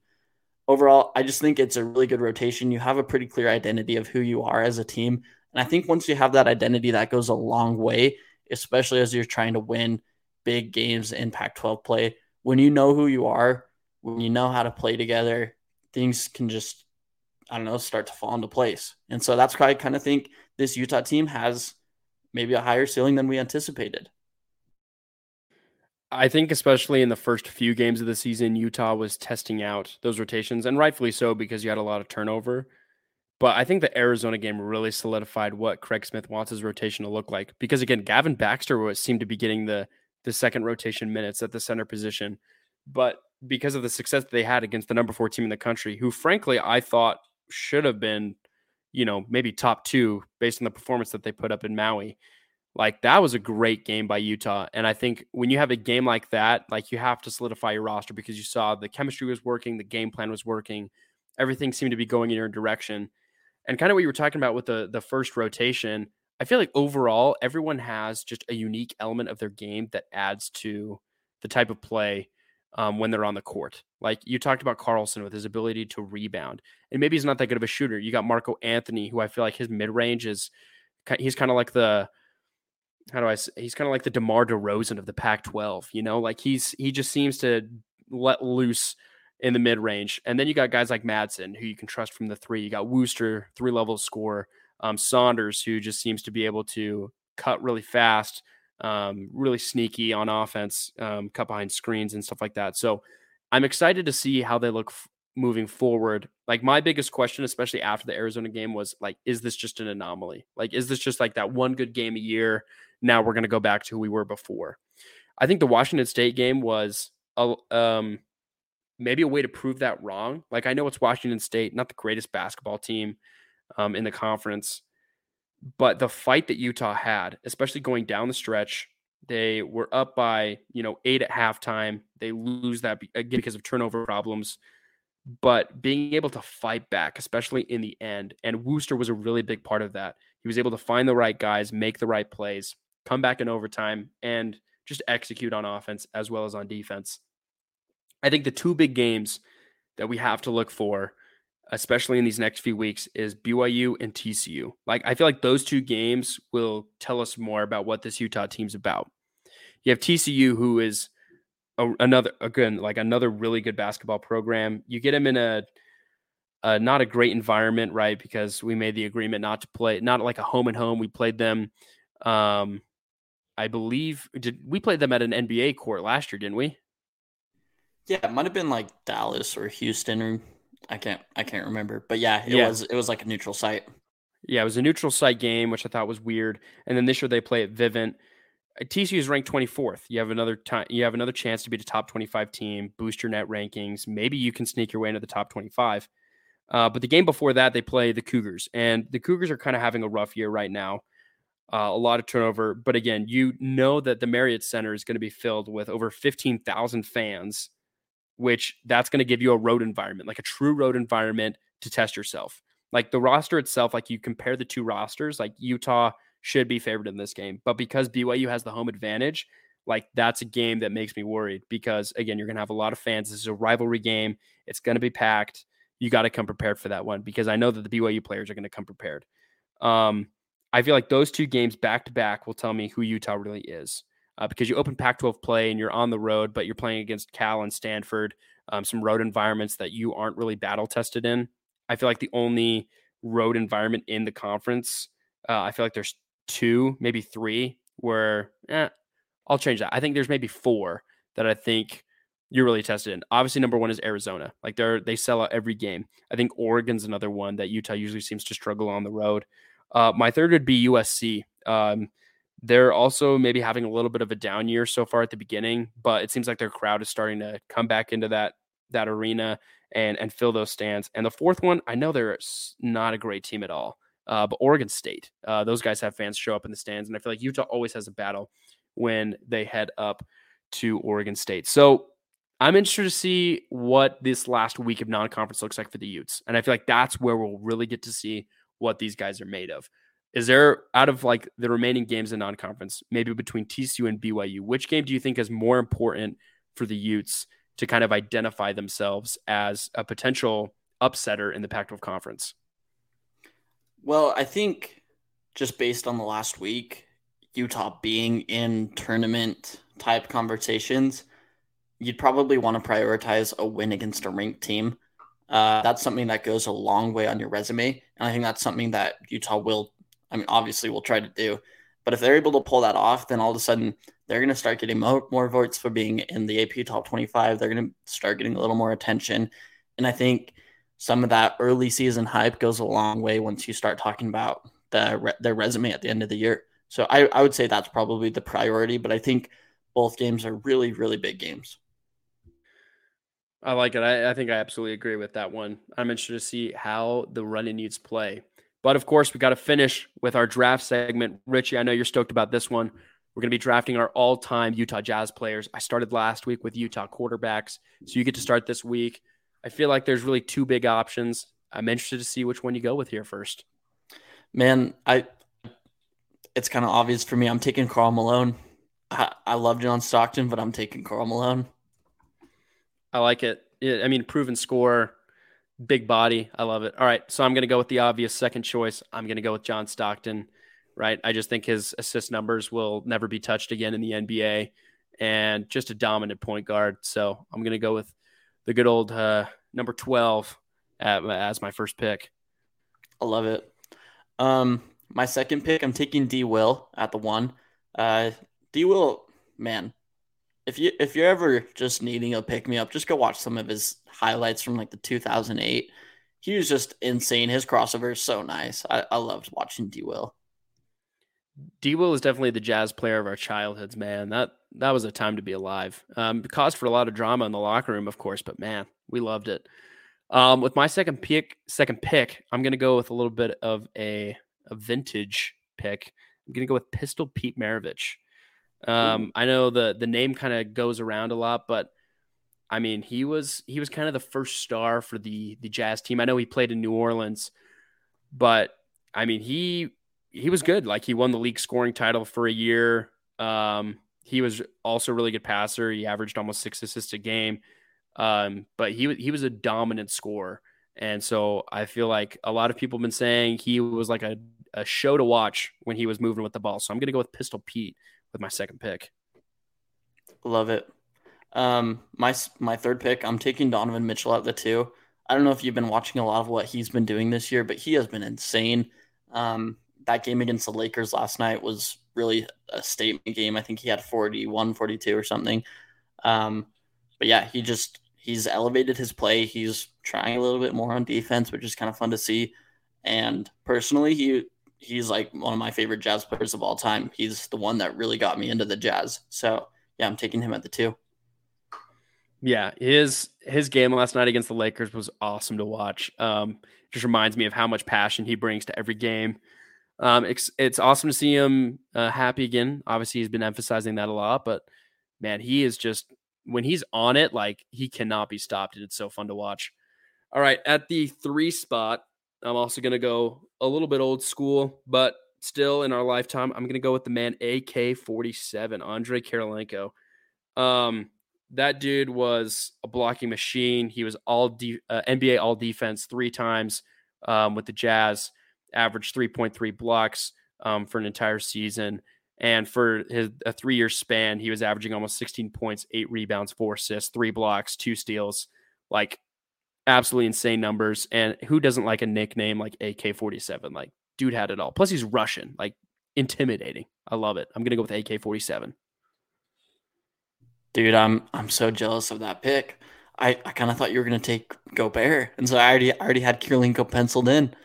overall, I just think it's a really good rotation. You have a pretty clear identity of who you are as a team. And I think once you have that identity, that goes a long way, especially as you're trying to win big games in Pac 12 play. When you know who you are, when you know how to play together, things can just, I don't know, start to fall into place. And so that's why I kind of think this Utah team has maybe a higher ceiling than we anticipated. I think, especially in the first few games of the season, Utah was testing out those rotations, and rightfully so because you had a lot of turnover. But I think the Arizona game really solidified what Craig Smith wants his rotation to look like. Because again, Gavin Baxter was seemed to be getting the the second rotation minutes at the center position, but because of the success that they had against the number four team in the country, who frankly I thought should have been, you know, maybe top two based on the performance that they put up in Maui. Like that was a great game by Utah. And I think when you have a game like that, like you have to solidify your roster because you saw the chemistry was working, the game plan was working, everything seemed to be going in your direction. And kind of what you were talking about with the the first rotation, I feel like overall everyone has just a unique element of their game that adds to the type of play um, when they're on the court. Like you talked about Carlson with his ability to rebound, and maybe he's not that good of a shooter. You got Marco Anthony, who I feel like his mid range is he's kind of like the how do I say, he's kind of like the DeMar DeRozan of the Pac-12, you know, like he's he just seems to let loose in the mid range. And then you got guys like Madsen, who you can trust from the three. You got Worster, three level score. Um, Saunders, who just seems to be able to cut really fast, um, really sneaky on offense, um, cut behind screens and stuff like that. So I'm excited to see how they look f- moving forward. Like my biggest question, especially after the Arizona game, was like, is this just an anomaly? Like, is this just like that one good game a year? Now we're going to go back to who we were before. I think the Washington State game was a, um, maybe a way to prove that wrong. Like I know it's Washington State, not the greatest basketball team um, in the conference, but the fight that Utah had, especially going down the stretch, they were up by you know eight at halftime. They lose that again because of turnover problems, but being able to fight back, especially in the end, and Worster was a really big part of that. He was able to find the right guys, make the right plays, come back in overtime, and just execute on offense as well as on defense. I think the two big games that we have to look for especially in these next few weeks, is BYU and TCU. Like, I feel like those two games will tell us more about what this Utah team's about. You have TCU, who is a, another, again, like another really good basketball program. You get them in a, a, not a great environment, right? Because we made the agreement not to play, not like a home and home. We played them, um, I believe, did we played them at an NBA court last year, didn't we? Yeah, it might have been like Dallas or Houston or I can't I can't remember, but yeah, it yeah. was it was like a neutral site. Yeah, it was a neutral site game, which I thought was weird. And then this year they play at Vivint. Uh, TCU is ranked 24th. You have another time. You have another chance to be the top 25 team, boost your net rankings. Maybe you can sneak your way into the top 25. Uh, but the game before that, they play the Cougars, and the Cougars are kind of having a rough year right now. Uh, a lot of turnover, but again, you know that the Marriott Center is going to be filled with over 15,000 fans which that's going to give you a road environment, like a true road environment to test yourself. Like the roster itself, like you compare the two rosters, like Utah should be favored in this game. But because BYU has the home advantage, like that's a game that makes me worried because again, you're going to have a lot of fans. This is a rivalry game. It's going to be packed. You got to come prepared for that one because I know that the BYU players are going to come prepared. Um, I feel like those two games back to back will tell me who Utah really is uh, because you open Pac 12 play and you're on the road, but you're playing against Cal and Stanford, um, some road environments that you aren't really battle tested in. I feel like the only road environment in the conference, uh, I feel like there's two, maybe three, where eh, I'll change that. I think there's maybe four that I think you're really tested in. Obviously, number one is Arizona. Like they're they sell out every game. I think Oregon's another one that Utah usually seems to struggle on the road. Uh, my third would be USC. Um, they're also maybe having a little bit of a down year so far at the beginning, but it seems like their crowd is starting to come back into that that arena and and fill those stands. And the fourth one, I know they're not a great team at all, uh, but Oregon State, uh, those guys have fans show up in the stands, and I feel like Utah always has a battle when they head up to Oregon State. So I'm interested to see what this last week of non-conference looks like for the Utes, and I feel like that's where we'll really get to see what these guys are made of. Is there out of like the remaining games in non-conference, maybe between TCU and BYU, which game do you think is more important for the Utes to kind of identify themselves as a potential upsetter in the Pac-12 conference? Well, I think just based on the last week, Utah being in tournament type conversations, you'd probably want to prioritize a win against a ranked team. Uh, that's something that goes a long way on your resume. And I think that's something that Utah will I mean, obviously we'll try to do. But if they're able to pull that off, then all of a sudden they're going to start getting more, more votes for being in the AP top 25. They're going to start getting a little more attention. And I think some of that early season hype goes a long way once you start talking about the, their resume at the end of the year. So I, I would say that's probably the priority. But I think both games are really, really big games. I like it. I, I think I absolutely agree with that one. I'm interested to see how the Runnin' Utes play. But of course, we got to finish with our draft segment. Richie, I know you're stoked about this one. We're going to be drafting our all time Utah Jazz players. I started last week with Utah quarterbacks. So you get to start this week. I feel like there's really two big options. I'm interested to see which one you go with here first. Man, I it's kind of obvious for me. I'm taking Karl Malone. I, I love John Stockton, but I'm taking Karl Malone. I like it. I mean, proven score big body. I love it. All right. So I'm going to go with the obvious second choice. I'm going to go with John Stockton, right? I just think his assist numbers will never be touched again in the NBA and just a dominant point guard. So I'm going to go with the good old uh, number 12 at, as my first pick. I love it. Um, my second pick, I'm taking D Will at the one. Uh, D Will, man, if you if you're ever just needing a pick me up, just go watch some of his highlights from like the 2008. He was just insane. His crossover is so nice. I, I loved watching D Will. D Will is definitely the jazz player of our childhoods, man. That that was a time to be alive. Um, it caused for a lot of drama in the locker room, of course, but man, we loved it. Um, with my second pick, second pick, I'm gonna go with a little bit of a, a vintage pick. I'm gonna go with Pistol Pete Maravich. Um, I know the the name kind of goes around a lot, but I mean he was he was kind of the first star for the the Jazz team. I know he played in New Orleans, but I mean he he was good. Like he won the league scoring title for a year. Um, he was also a really good passer. He averaged almost six assists a game. Um, but he he was a dominant scorer. And so I feel like a lot of people have been saying he was like a, a show to watch when he was moving with the ball. So I'm going to go with Pistol Pete with my second pick. Love it. Um, my my third pick, I'm taking Donovan Mitchell at the two. I don't know if you've been watching a lot of what he's been doing this year, but he has been insane. Um, that game against the Lakers last night was really a statement game. I think he had 41, 42 or something. Um, but yeah, he just he's elevated his play. He's trying a little bit more on defense, which is kind of fun to see. And personally, he he's like one of my favorite jazz players of all time. He's the one that really got me into the jazz. So yeah, I'm taking him at the two. Yeah, his his game last night against the Lakers was awesome to watch. Um, just reminds me of how much passion he brings to every game. Um, it's it's awesome to see him uh, happy again. Obviously, he's been emphasizing that a lot, but man, he is just when he's on it, like he cannot be stopped, and it's so fun to watch. All right, at the three spot, I'm also going to go a little bit old school, but still in our lifetime, I'm going to go with the man AK 47, Andre Kirilenko. Um, that dude was a blocking machine. He was all de- uh, NBA all defense three times um, with the Jazz, averaged 3.3 blocks um, for an entire season. And for his a three year span, he was averaging almost 16 points, eight rebounds, four assists, three blocks, two steals. Like absolutely insane numbers. And who doesn't like a nickname like AK 47? Like, dude had it all. Plus, he's Russian, like intimidating. I love it. I'm going to go with AK 47. Dude, I'm I'm so jealous of that pick. I, I kind of thought you were going to take Gobert. And so I already I already had Kirilenko penciled in.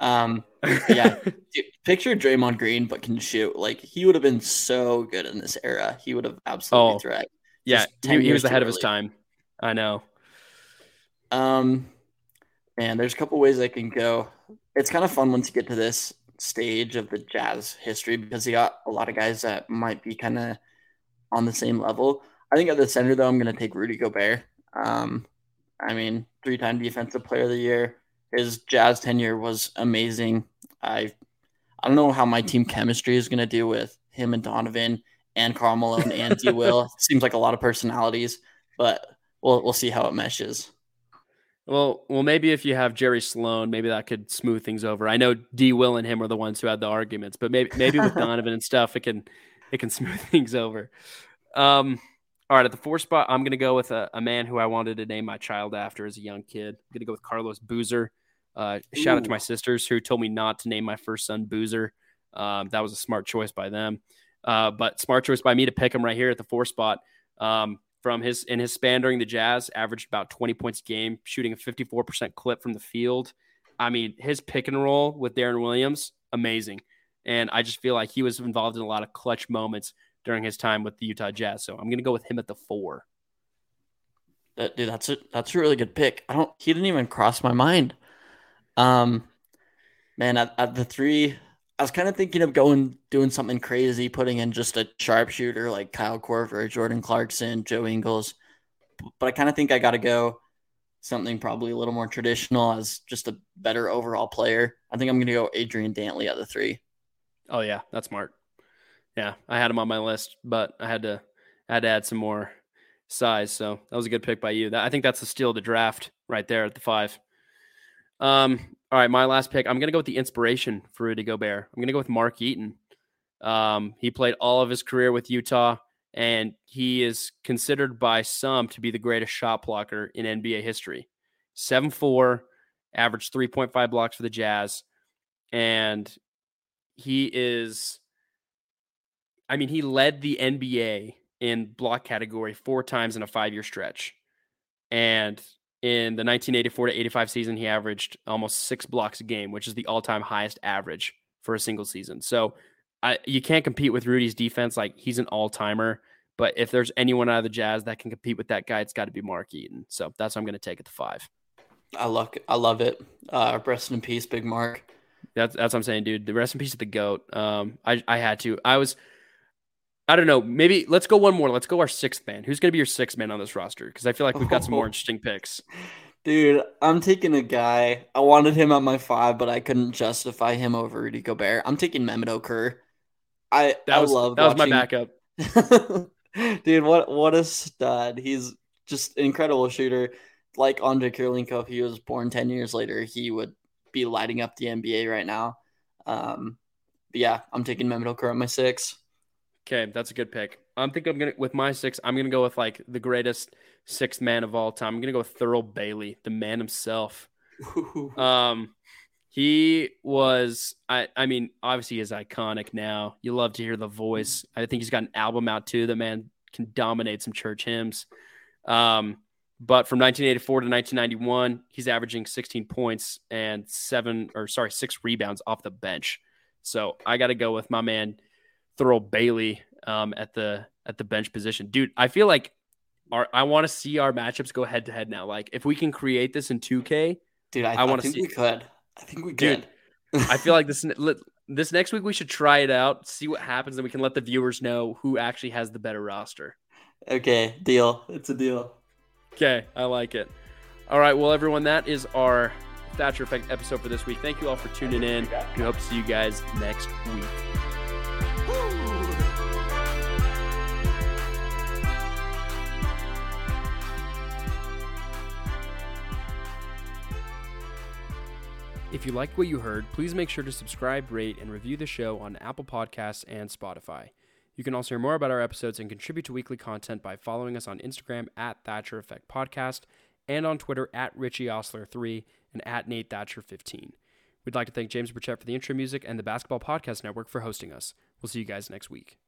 Um, yeah, dude, picture Draymond Green, but can shoot. Like he would have been so good in this era. He would have absolutely oh, thrived. Yeah, he, he was ahead of his time. I know. Um, man, there's a couple ways I can go. It's kind of fun once you get to this stage of the Jazz history because you got a lot of guys that might be kind of on the same level. I think at the center though, I'm going to take Rudy Gobert. Um, I mean, three-time Defensive Player of the Year. His Jazz tenure was amazing. I I don't know how my team chemistry is going to do with him and Donovan and Karl Malone and D Will. Seems like a lot of personalities, but we'll we'll see how it meshes. Well, well, maybe if you have Jerry Sloan, maybe that could smooth things over. I know D. Will and him are the ones who had the arguments, but maybe maybe with Donovan and stuff, it can it can smooth things over. Um, all right, at the fourth spot, I'm going to go with a, a, man who I wanted to name my child after as a young kid. I'm going to go with Carlos Boozer. Uh, shout out to my sisters who told me not to name my first son Boozer. Um, that was a smart choice by them, uh, but smart choice by me to pick him right here at the four spot. Um, from his in his span during the Jazz, averaged about 20 points a game, shooting a 54% clip from the field. I mean, his pick and roll with Deron Williams, amazing. And I just feel like he was involved in a lot of clutch moments during his time with the Utah Jazz. So I'm going to go with him at the four. That, dude, that's a that's a really good pick. I don't. He didn't even cross my mind. Um, man, at, at the three, I was kind of thinking of going doing something crazy, putting in just a sharpshooter like Kyle Korver, Jordan Clarkson, Joe Ingles. But I kind of think I got to go something probably a little more traditional as just a better overall player. I think I'm going to go Adrian Dantley at the three. Oh yeah, that's smart. Yeah, I had him on my list, but I had to I had to add some more size. So that was a good pick by you. That, I think that's the steal of the draft right there at the five. Um, all right, my last pick. I'm going to go with the inspiration for Rudy Gobert. I'm going to go with Mark Eaton. Um, he played all of his career with Utah. and he is considered by some to be the greatest shot blocker in NBA history. 7 4, averaged 3.5 blocks for the Jazz. And he is, I mean, he led the NBA in block category four times in a five year stretch. And in the 1984 to 85 season, he averaged almost six blocks a game, which is the all time highest average for a single season. So I, you can't compete with Rudy's defense. Like he's an all timer. But if there's anyone out of the Jazz that can compete with that guy, it's got to be Mark Eaton. So that's what I'm going to take at the five. I love I love it. Uh, rest in peace, Big Mark. That's that's what I'm saying, dude. The rest in peace of the goat. Um, I I had to. I was. I don't know. Maybe let's go one more. Let's go our sixth man. Who's going to be your sixth man on this roster? Because I feel like we've got some more interesting picks. Dude, I'm taking a guy. I wanted him at my five, but I couldn't justify him over Rudy Gobert. I'm taking Mehmet Okur. I That I was love that was my backup. Dude, what what a stud. He's just an incredible shooter. Like Andre Kirilenko, if he was born 10 years later, he would be lighting up the NBA right now. Um, yeah, I'm taking Mehmet Okur at my six. Okay, that's a good pick. I'm thinking I'm gonna with my six. I'm gonna go with like the greatest sixth man of all time. I'm gonna go with Thurl Bailey, the man himself. Um, he was. I. I mean, obviously, he's iconic now. You love to hear the voice. I think he's got an album out too. The man can dominate some church hymns. Um, but from 1984 to 1991, he's averaging 16 points and seven, or sorry, six rebounds off the bench. So I got to go with my man Thurl Bailey um, at the at the bench position, dude. I feel like our I want to see our matchups go head to head now. Like if we can create this in 2K, Dude, I, I wanna think see- we could. I think we Dude, could. I feel like this this next week we should try it out, see what happens, and we can let the viewers know who actually has the better roster. okay, deal. It's a deal. Okay, I like it. All right, well, everyone, that is our Thatcher Effect episode for this week. Thank you all for tuning in. We hope to see you guys next week. If you liked what you heard, please make sure to subscribe, rate, and review the show on Apple Podcasts and Spotify. You can also hear more about our episodes and contribute to weekly content by following us on Instagram at Thatcher Effect Podcast and on Twitter at Richie Osler3 and at Nate Thatcher15. We'd like to thank James Burchett for the intro music and the Basketball Podcast Network for hosting us. We'll see you guys next week.